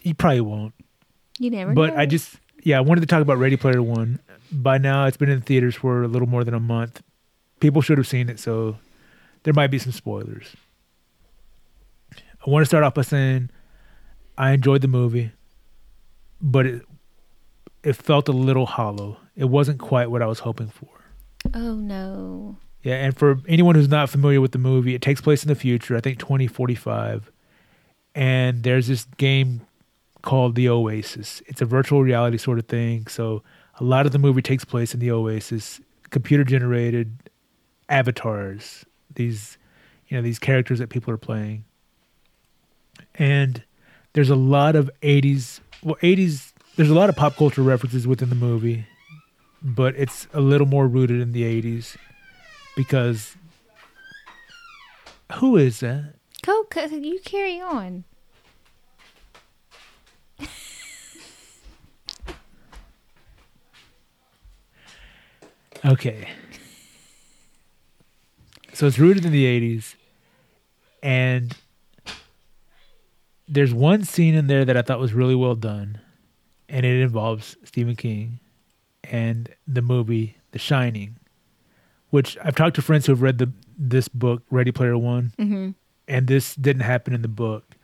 he probably won't. You never. but know. I just yeah, I wanted to talk about Ready Player One. By now, it's been in theaters for a little more than a month. People should have seen it, so there might be some spoilers. I want to start off by saying I enjoyed the movie, but it it felt a little hollow. It wasn't quite what I was hoping for. Oh no. Yeah, and for anyone who's not familiar with the movie, it takes place in the future, I think 2045. And there's this game called The Oasis. It's a virtual reality sort of thing. So a lot of the movie takes place in the Oasis, computer generated avatars, these you know, these characters that people are playing. And there's a lot of 80s, well 80s there's a lot of pop culture references within the movie, but it's a little more rooted in the 80s because who is that? Go, co- uh, you carry on. Okay. So it's rooted in the 80s and there's one scene in there that I thought was really well done and it involves Stephen King and the movie The Shining, which I've talked to friends who have read the this book Ready Player One Mm-hmm. and this didn't happen in the book.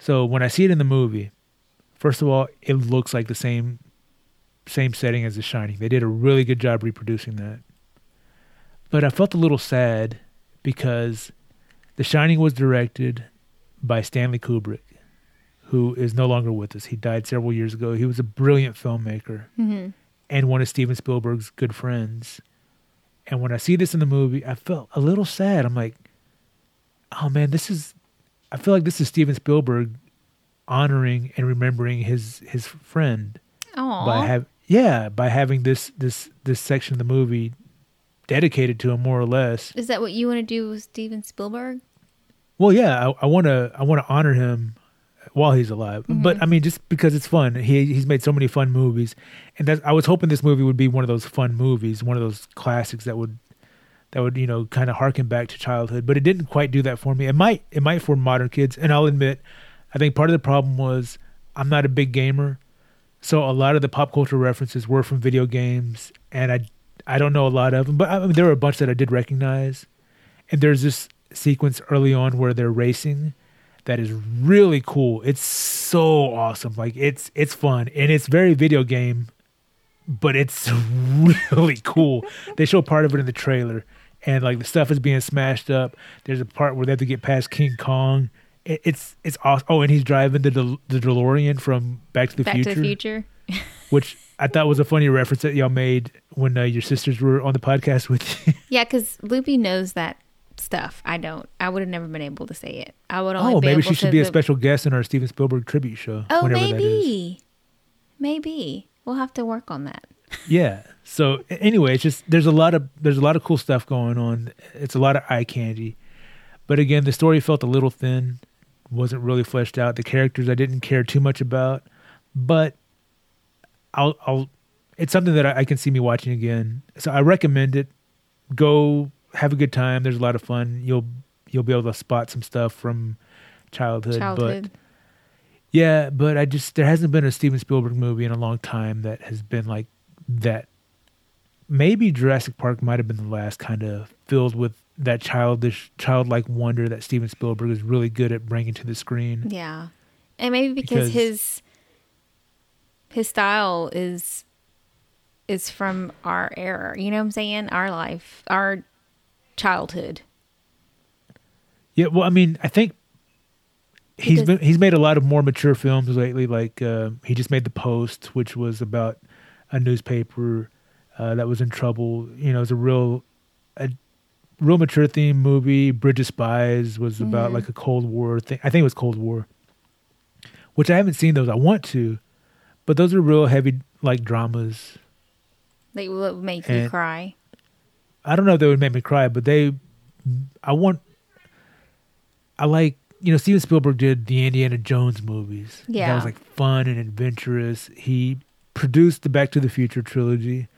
So when I see it in the movie, first of all, it looks like the same same setting as The Shining. They did a really good job reproducing that. But I felt a little sad because The Shining was directed by Stanley Kubrick, who is no longer with us. He died several years ago. He was a brilliant filmmaker Mm-hmm. and one of Steven Spielberg's good friends. And when I see this in the movie, I felt a little sad. I'm like, oh man, this is. I feel like this is Steven Spielberg honoring and remembering his his friend Oh. by have yeah by having this this this section of the movie dedicated to him more or less. Is that what you want to do with Steven Spielberg? Well, yeah, I want to I want to honor him while he's alive. Mm-hmm. But I mean, just because it's fun, he he's made so many fun movies, and that I was hoping this movie would be one of those fun movies, one of those classics that would that would you know kind of harken back to childhood. But it didn't quite do that for me. It might it might for modern kids, and I'll admit, I think part of the problem was I'm not a big gamer, so a lot of the pop culture references were from video games, and I I don't know a lot of them, but I mean, there were a bunch that I did recognize. And there's this sequence early on where they're racing that is really cool. It's so awesome. Like it's it's fun and it's very video game, but it's really cool. they show part of it in the trailer and like the stuff is being smashed up. There's a part where they have to get past King Kong it, it's it's awesome. Oh, and he's driving the De- the DeLorean from Back to the Back Future, to the Future. which I thought was a funny reference that y'all made when uh, your sisters were on the podcast with you. Yeah, because Loopy knows that stuff. I don't. I would have never been able to say it. I would only oh, be maybe she should be a special guest in our Steven Spielberg tribute show. Oh, whenever that is. maybe, maybe we'll have to work on that. Yeah. So anyway, it's just there's a lot of there's a lot of cool stuff going on. It's a lot of eye candy, but again, the story felt a little thin. wasn't really fleshed out. The characters I didn't care too much about, but I'll I'll it's something that I, I can see me watching again. So I recommend it. Go have a good time. There's a lot of fun. You'll you'll be able to spot some stuff from childhood, Childhood. but yeah, but I just there hasn't been a Steven Spielberg movie in a long time that has been like that. Maybe Jurassic Park might have been the last kind of filled with that childish, childlike wonder that Steven Spielberg is really good at bringing to the screen. Yeah, and maybe because, Because- his his style is is from our era. You know what I'm saying? Our life, our childhood. Yeah, well, I mean, I think he's Because- been he's made a lot of more mature films lately. Like uh, he just made The Post, which was about a newspaper uh, that was in trouble. You know, it was a real a real mature theme movie. Bridge of Spies was about Mhm. like a Cold War thing. I think it was Cold War, which I haven't seen those. I want to, but those are real heavy like dramas. They will make you cry. I don't know if they would make me cry, but they, I want, I like, you know, Steven Spielberg did the Indiana Jones movies. Yeah. That was like fun and adventurous. He produced the Back to the Future trilogy,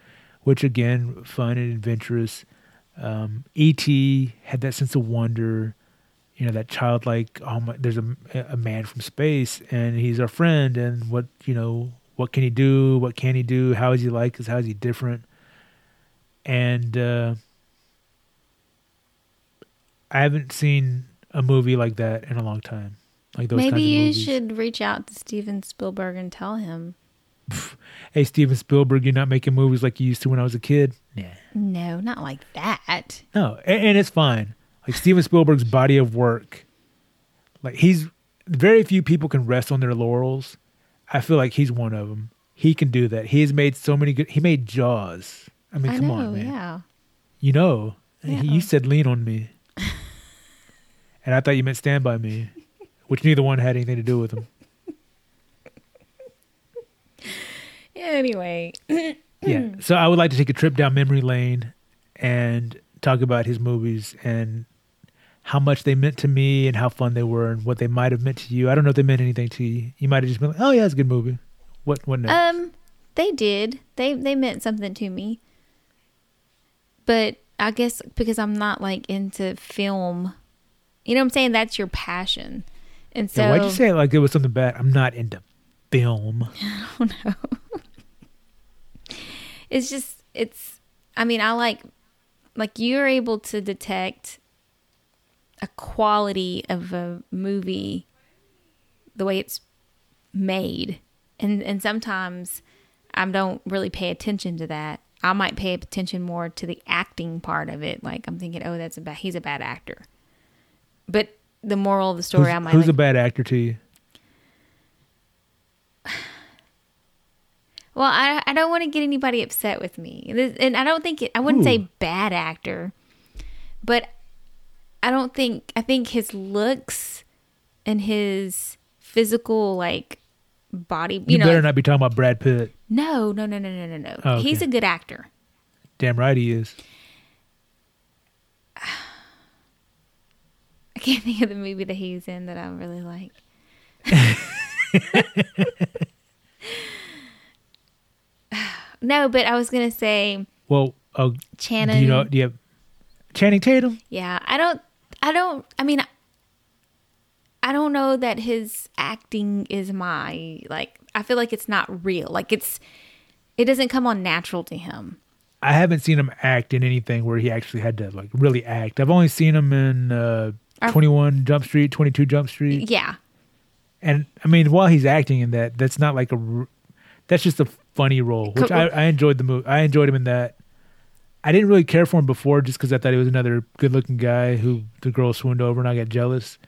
which again, fun and adventurous. Um, E.T. had that sense of wonder, you know, that childlike, oh my, there's a, a man from space and he's our friend and what, you know, what can he do? What can he do? How is he like us? How is he different? And uh, I haven't seen a movie like that in a long time. Like those Maybe kinds of you movies. should reach out to Steven Spielberg and tell him. Hey, Steven Spielberg, you're not making movies like you used to when I was a kid. Nah, No, not like that. no, and, and it's fine. Like Steven Spielberg's body of work, like he's very few people can rest on their laurels. I feel like he's one of them. He can do that. He has made so many good. He made Jaws. I mean, I come know, on, man. yeah. You know, Yeah. you said lean on me. and I thought you meant stand by me, which neither one had anything to do with them. Anyway, yeah. So I would like to take a trip down memory lane and talk about his movies and how much they meant to me and how fun they were and what they might have meant to you. I don't know if they meant anything to you. You might have just been like, "Oh yeah, it's a good movie." What what next? um, they did. They they meant something to me. But I guess because I'm not like into film, you know what I'm saying? That's your passion. And so yeah, why'd you say it like it was something bad? I'm not into film. I don't know. it's just it's i mean i like like you're able to detect a quality of a movie the way it's made and and sometimes i don't really pay attention to that i might pay attention more to the acting part of it like i'm thinking oh that's a bad he's a bad actor but the moral of the story Who's, i might who's like, a bad actor to you? Well, I I don't want to get anybody upset with me, and I don't think it, I wouldn't Ooh. say bad actor, but I don't think I think his looks and his physical like body. You, You, know, better not be talking about Brad Pitt. No, no, no, no, no, no, no. Oh, okay. He's a good actor. Damn right he is. I can't think of the movie that he's in that I really like. no, but I was gonna say Well, oh, Channing. do you know? Do you have Channing Tatum? Yeah, I don't. I don't. I mean, I don't know that his acting is my like. I feel like it's not real. Like it's. It doesn't come on natural to him. I haven't seen him act in anything where he actually had to like really act. I've only seen him in uh, Our- 21 Jump Street, 22 Jump Street. Yeah, And I mean, while he's acting in that, that's not like a that's just a funny role, which I, I enjoyed the movie. I enjoyed him in that. I didn't really care for him before just because I thought he was another good looking guy who the girl swooned over and I got jealous.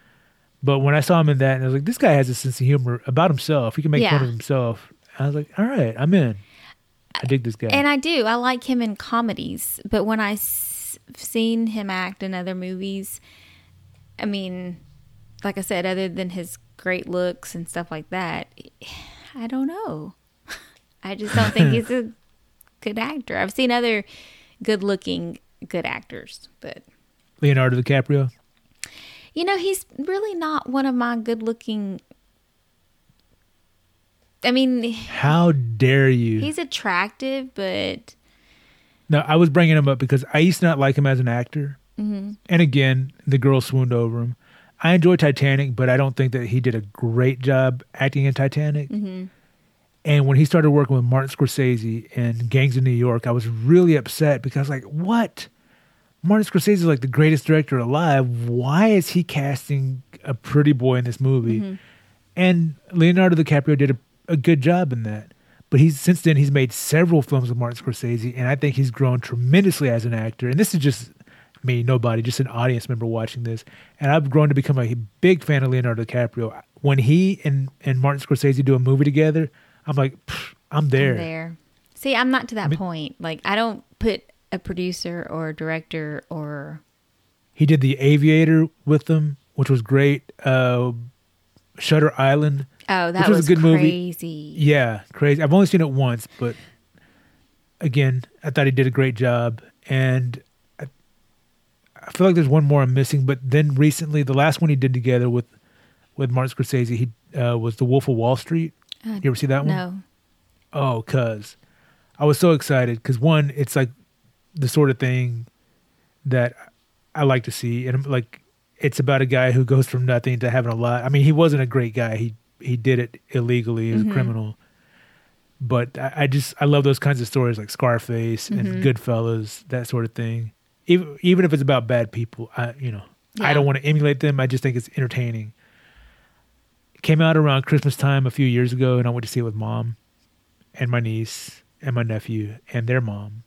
But when I saw him in that, and I was like, this guy has a sense of humor about himself. He can make Yeah. fun of himself. I was like, all right, I'm in. I dig this guy. And I do. I like him in comedies, but when I s- seen him act in other movies, I mean, like I said, other than his great looks and stuff like that, I don't know. I just don't think he's a good actor. I've seen other good-looking good actors, but Leonardo DiCaprio. You know, he's really not one of my good-looking. I mean, How dare you? he's attractive, but No, I was bringing him up because I used to not like him as an actor. Mm-hmm. And again, the girl swooned over him. I enjoy Titanic, but I don't think that he did a great job acting in Titanic. Mm-hmm. And when he started working with Martin Scorsese in Gangs of New York, I was really upset because, like, what? Martin Scorsese is like the greatest director alive. Why is he casting a pretty boy in this movie? Mm-hmm. And Leonardo DiCaprio did a, a good job in that. But he's since then he's made several films with Martin Scorsese, and I think he's grown tremendously as an actor. And this is just me, nobody, just an audience member watching this. And I've grown to become a big fan of Leonardo DiCaprio. When he and, and Martin Scorsese do a movie together, I'm like, I'm there. I'm there. See, I'm not to that mean- point. Like, I don't put a producer or a director or He did The Aviator with them, which was great. Uh, Shutter Island. oh, that was was, a good movie. crazy. Yeah, crazy. I've only seen it once, but again, I thought he did a great job. And I, I feel like there's one more I'm missing. But then recently, the last one he did together with with Martin Scorsese, he uh, was The Wolf of Wall Street. Uh, You ever see that one? No, Oh, cuz I was so excited because one, it's like the sort of thing that I like to see, and like it's about a guy who goes from nothing to having a lot. I mean, he wasn't a great guy. He he did it illegally. He was a mm-hmm. criminal. But I, I just I love those kinds of stories like Scarface and mm-hmm. Goodfellas, that sort of thing. Even even if it's about bad people, I you know I don't want to emulate them. I just think it's entertaining. It came out around Christmas time a few years ago, and I went to see it with mom and my niece and my nephew and their mom.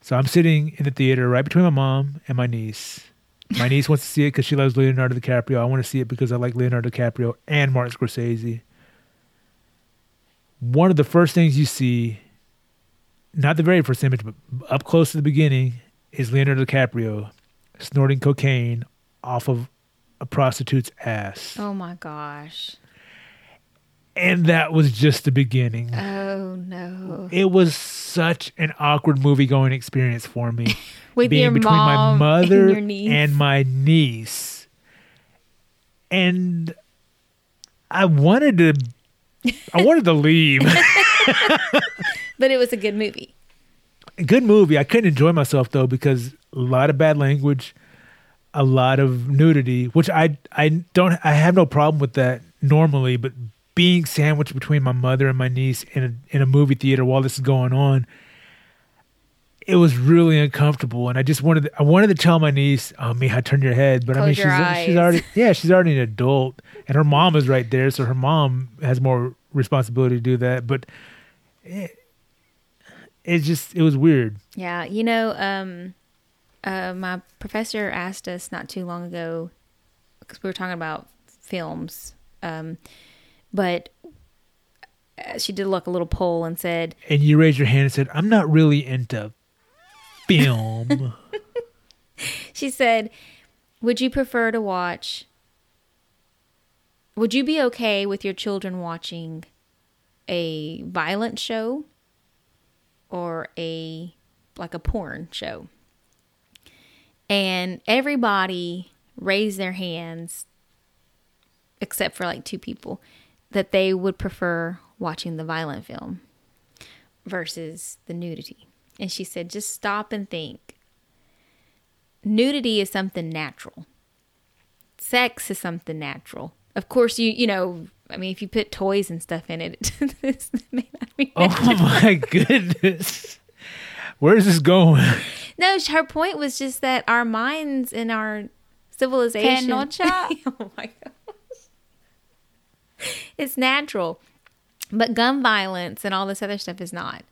So I'm sitting in the theater right between my mom and my niece. My niece wants to see it because she loves Leonardo DiCaprio. I want to see it because I like Leonardo DiCaprio and Martin Scorsese. One of the first things you see, not the very first image, but up close to the beginning, is Leonardo DiCaprio snorting cocaine off of a prostitute's ass. oh my gosh, And that was just the beginning. oh no, it was such an awkward movie going experience for me. with being your between my mother and and my niece. And I wanted to I wanted to leave. but it was a good movie. Good movie. I couldn't enjoy myself though because a lot of bad language, a lot of nudity, which I I don't I have no problem with that normally, but being sandwiched between my mother and my niece in a in a movie theater while this is going on, it was really uncomfortable, and I just wanted to, I wanted to tell my niece, "Oh, Mija, turn your head," but I mean, she's eyes. she's already yeah, she's already an adult, and her mom is right there, so her mom has more responsibility to do that. But it, it just it was weird. Yeah, you know, um, uh, my professor asked us not too long ago because we were talking about films, um, but uh, she did like a little poll and said, And you raised your hand and said, "I'm not really into film." she said, "Would you prefer to watch? Would you be okay with your children watching a violent show or a like a porn show?" And everybody raised their hands except for like two people that they would prefer watching the violent film versus the nudity. And she said, just stop and think nudity is something natural. Sex is something natural. Of course, you you know. I mean, if you put toys and stuff in it, it may not be oh my goodness, where is this going? No, her point was just that our minds and our civilization. Penocha? oh my gosh. It's natural. But gun violence and all this other stuff is not.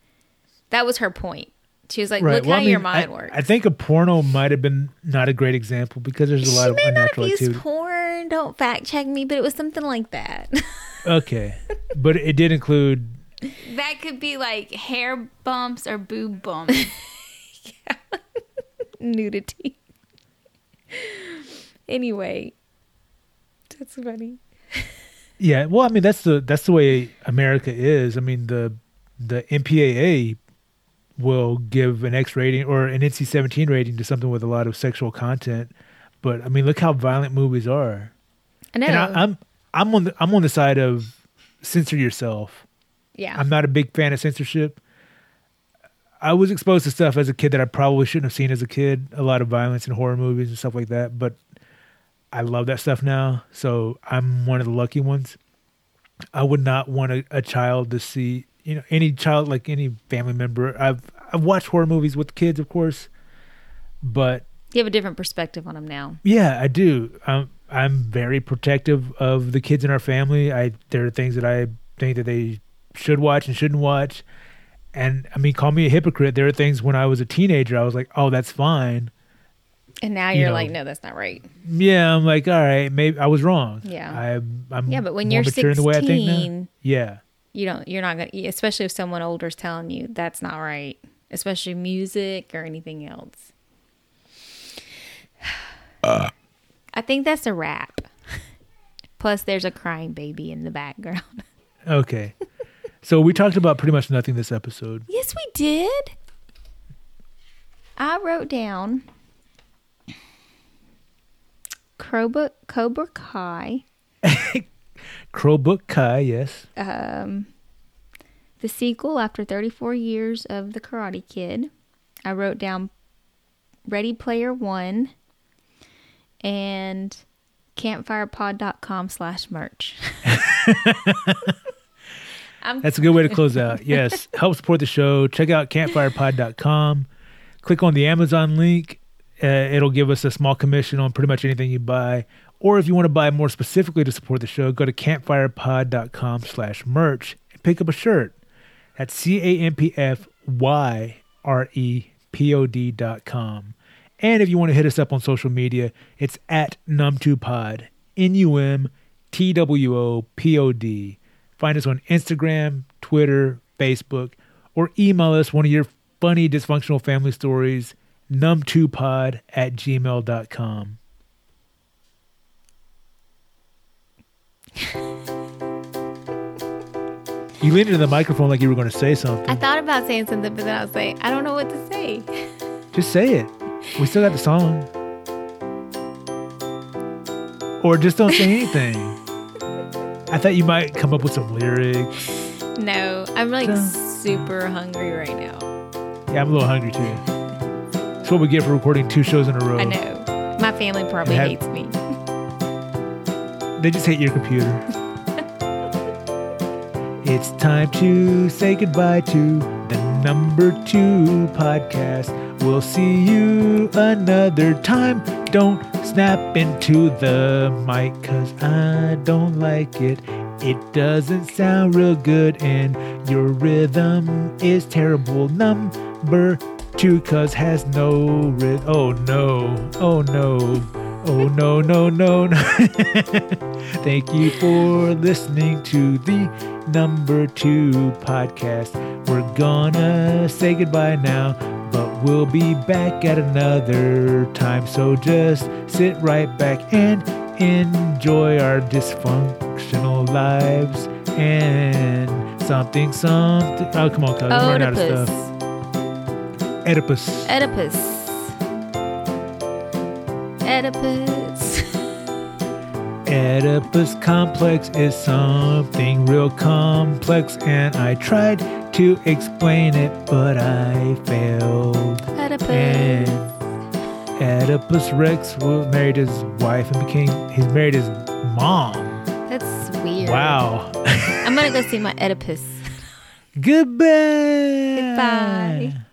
That was her point. She was like, look Well, how I mean, your mind I, works. I think a porno might have been not a great example because there's a lot she of may not unnatural have used activity. porn don't fact check me, but it was something like that. Okay, but it did include. that could be like hair bumps or boob bumps. Nudity. Anyway, that's funny. Yeah, well, I mean that's the that's the way America is. I mean the the MPAA will give an X rating or an NC seventeen rating to something with a lot of sexual content, but I mean look how violent movies are. I know. And I, I'm I'm on the I'm on the side of censor yourself. yeah. I'm not a big fan of censorship. I was exposed to stuff as a kid that I probably shouldn't have seen as a kid. A lot of violence and horror movies and stuff like that. But I love that stuff now. So I'm one of the lucky ones. I would not want a, a child to see, you know, any child like any family member. I've I've watched horror movies with kids, of course, but you have a different perspective on them now. yeah, I do. I'm I'm very protective of the kids in our family. I there are things that I think that they should watch and shouldn't watch. And I mean, call me a hypocrite. There are things when I was a teenager, I was like, "Oh, that's fine." And now You you're know. like, no, that's not right. Yeah, I'm like, all right, maybe I was wrong. Yeah. I, I'm Yeah, but when you're mature in the way I think now. 16, Yeah, you don't you're not gonna especially if someone older is telling you that's not right especially music or anything else i think that's a wrap plus there's a crying baby in the background okay. so we talked about pretty much nothing this episode. yes we did i wrote down cobra, cobra kai Crowbook Kai, yes. um, the sequel after 34 years of the Karate Kid. I wrote down Ready Player One and campfyrepod.com slash merch. That's a good way to close out. Yes. Help support the show. Check out campfyrepod.com. Click on the Amazon link. Uh, it'll give us a small commission on pretty much anything you buy. Or if you want to buy more specifically to support the show, go to campfyrepod.com slash merch and pick up a shirt. That's C-A-M-P-F-Y-R-E-P-O-D dot com. And if you want to hit us up on social media, it's at numtwopod, N-U-M-T-W-O-P-O-D. Find us on Instagram, Twitter, Facebook, or email us one of your funny dysfunctional family stories, numtwopod at gmail.com. You leaned into the microphone like you were going to say something. I thought about saying something, but then I was like, I don't know what to say. Just say it. We still got the song. Or just don't say anything. I thought you might come up with some lyrics. No, I'm like Dun. super hungry right now. Yeah, I'm a little hungry too. That's what we get for recording two shows in a row. I know. My family probably hates me. They just hate your computer. it's time to say goodbye to the number two podcast. We'll see you another time. Don't snap into the mic, cause I don't like it. It doesn't sound real good, and your rhythm is terrible. Number two, cause has no rhythm. Oh no, oh no. Oh no, no, no, no. Thank you for listening to the number two podcast. We're gonna say goodbye now, but we'll be back at another time. So just sit right back and enjoy our dysfunctional lives and something, something. Oh, come on, cuz. I'm running out of stuff. Oedipus. Oedipus. Oedipus. Oedipus. Complex is something real complex, and I tried to explain it, but I failed. Oedipus. And Oedipus Rex was married his wife and became he's married his mom. That's weird. Wow. I'm gonna go see my Oedipus. Goodbye. Goodbye.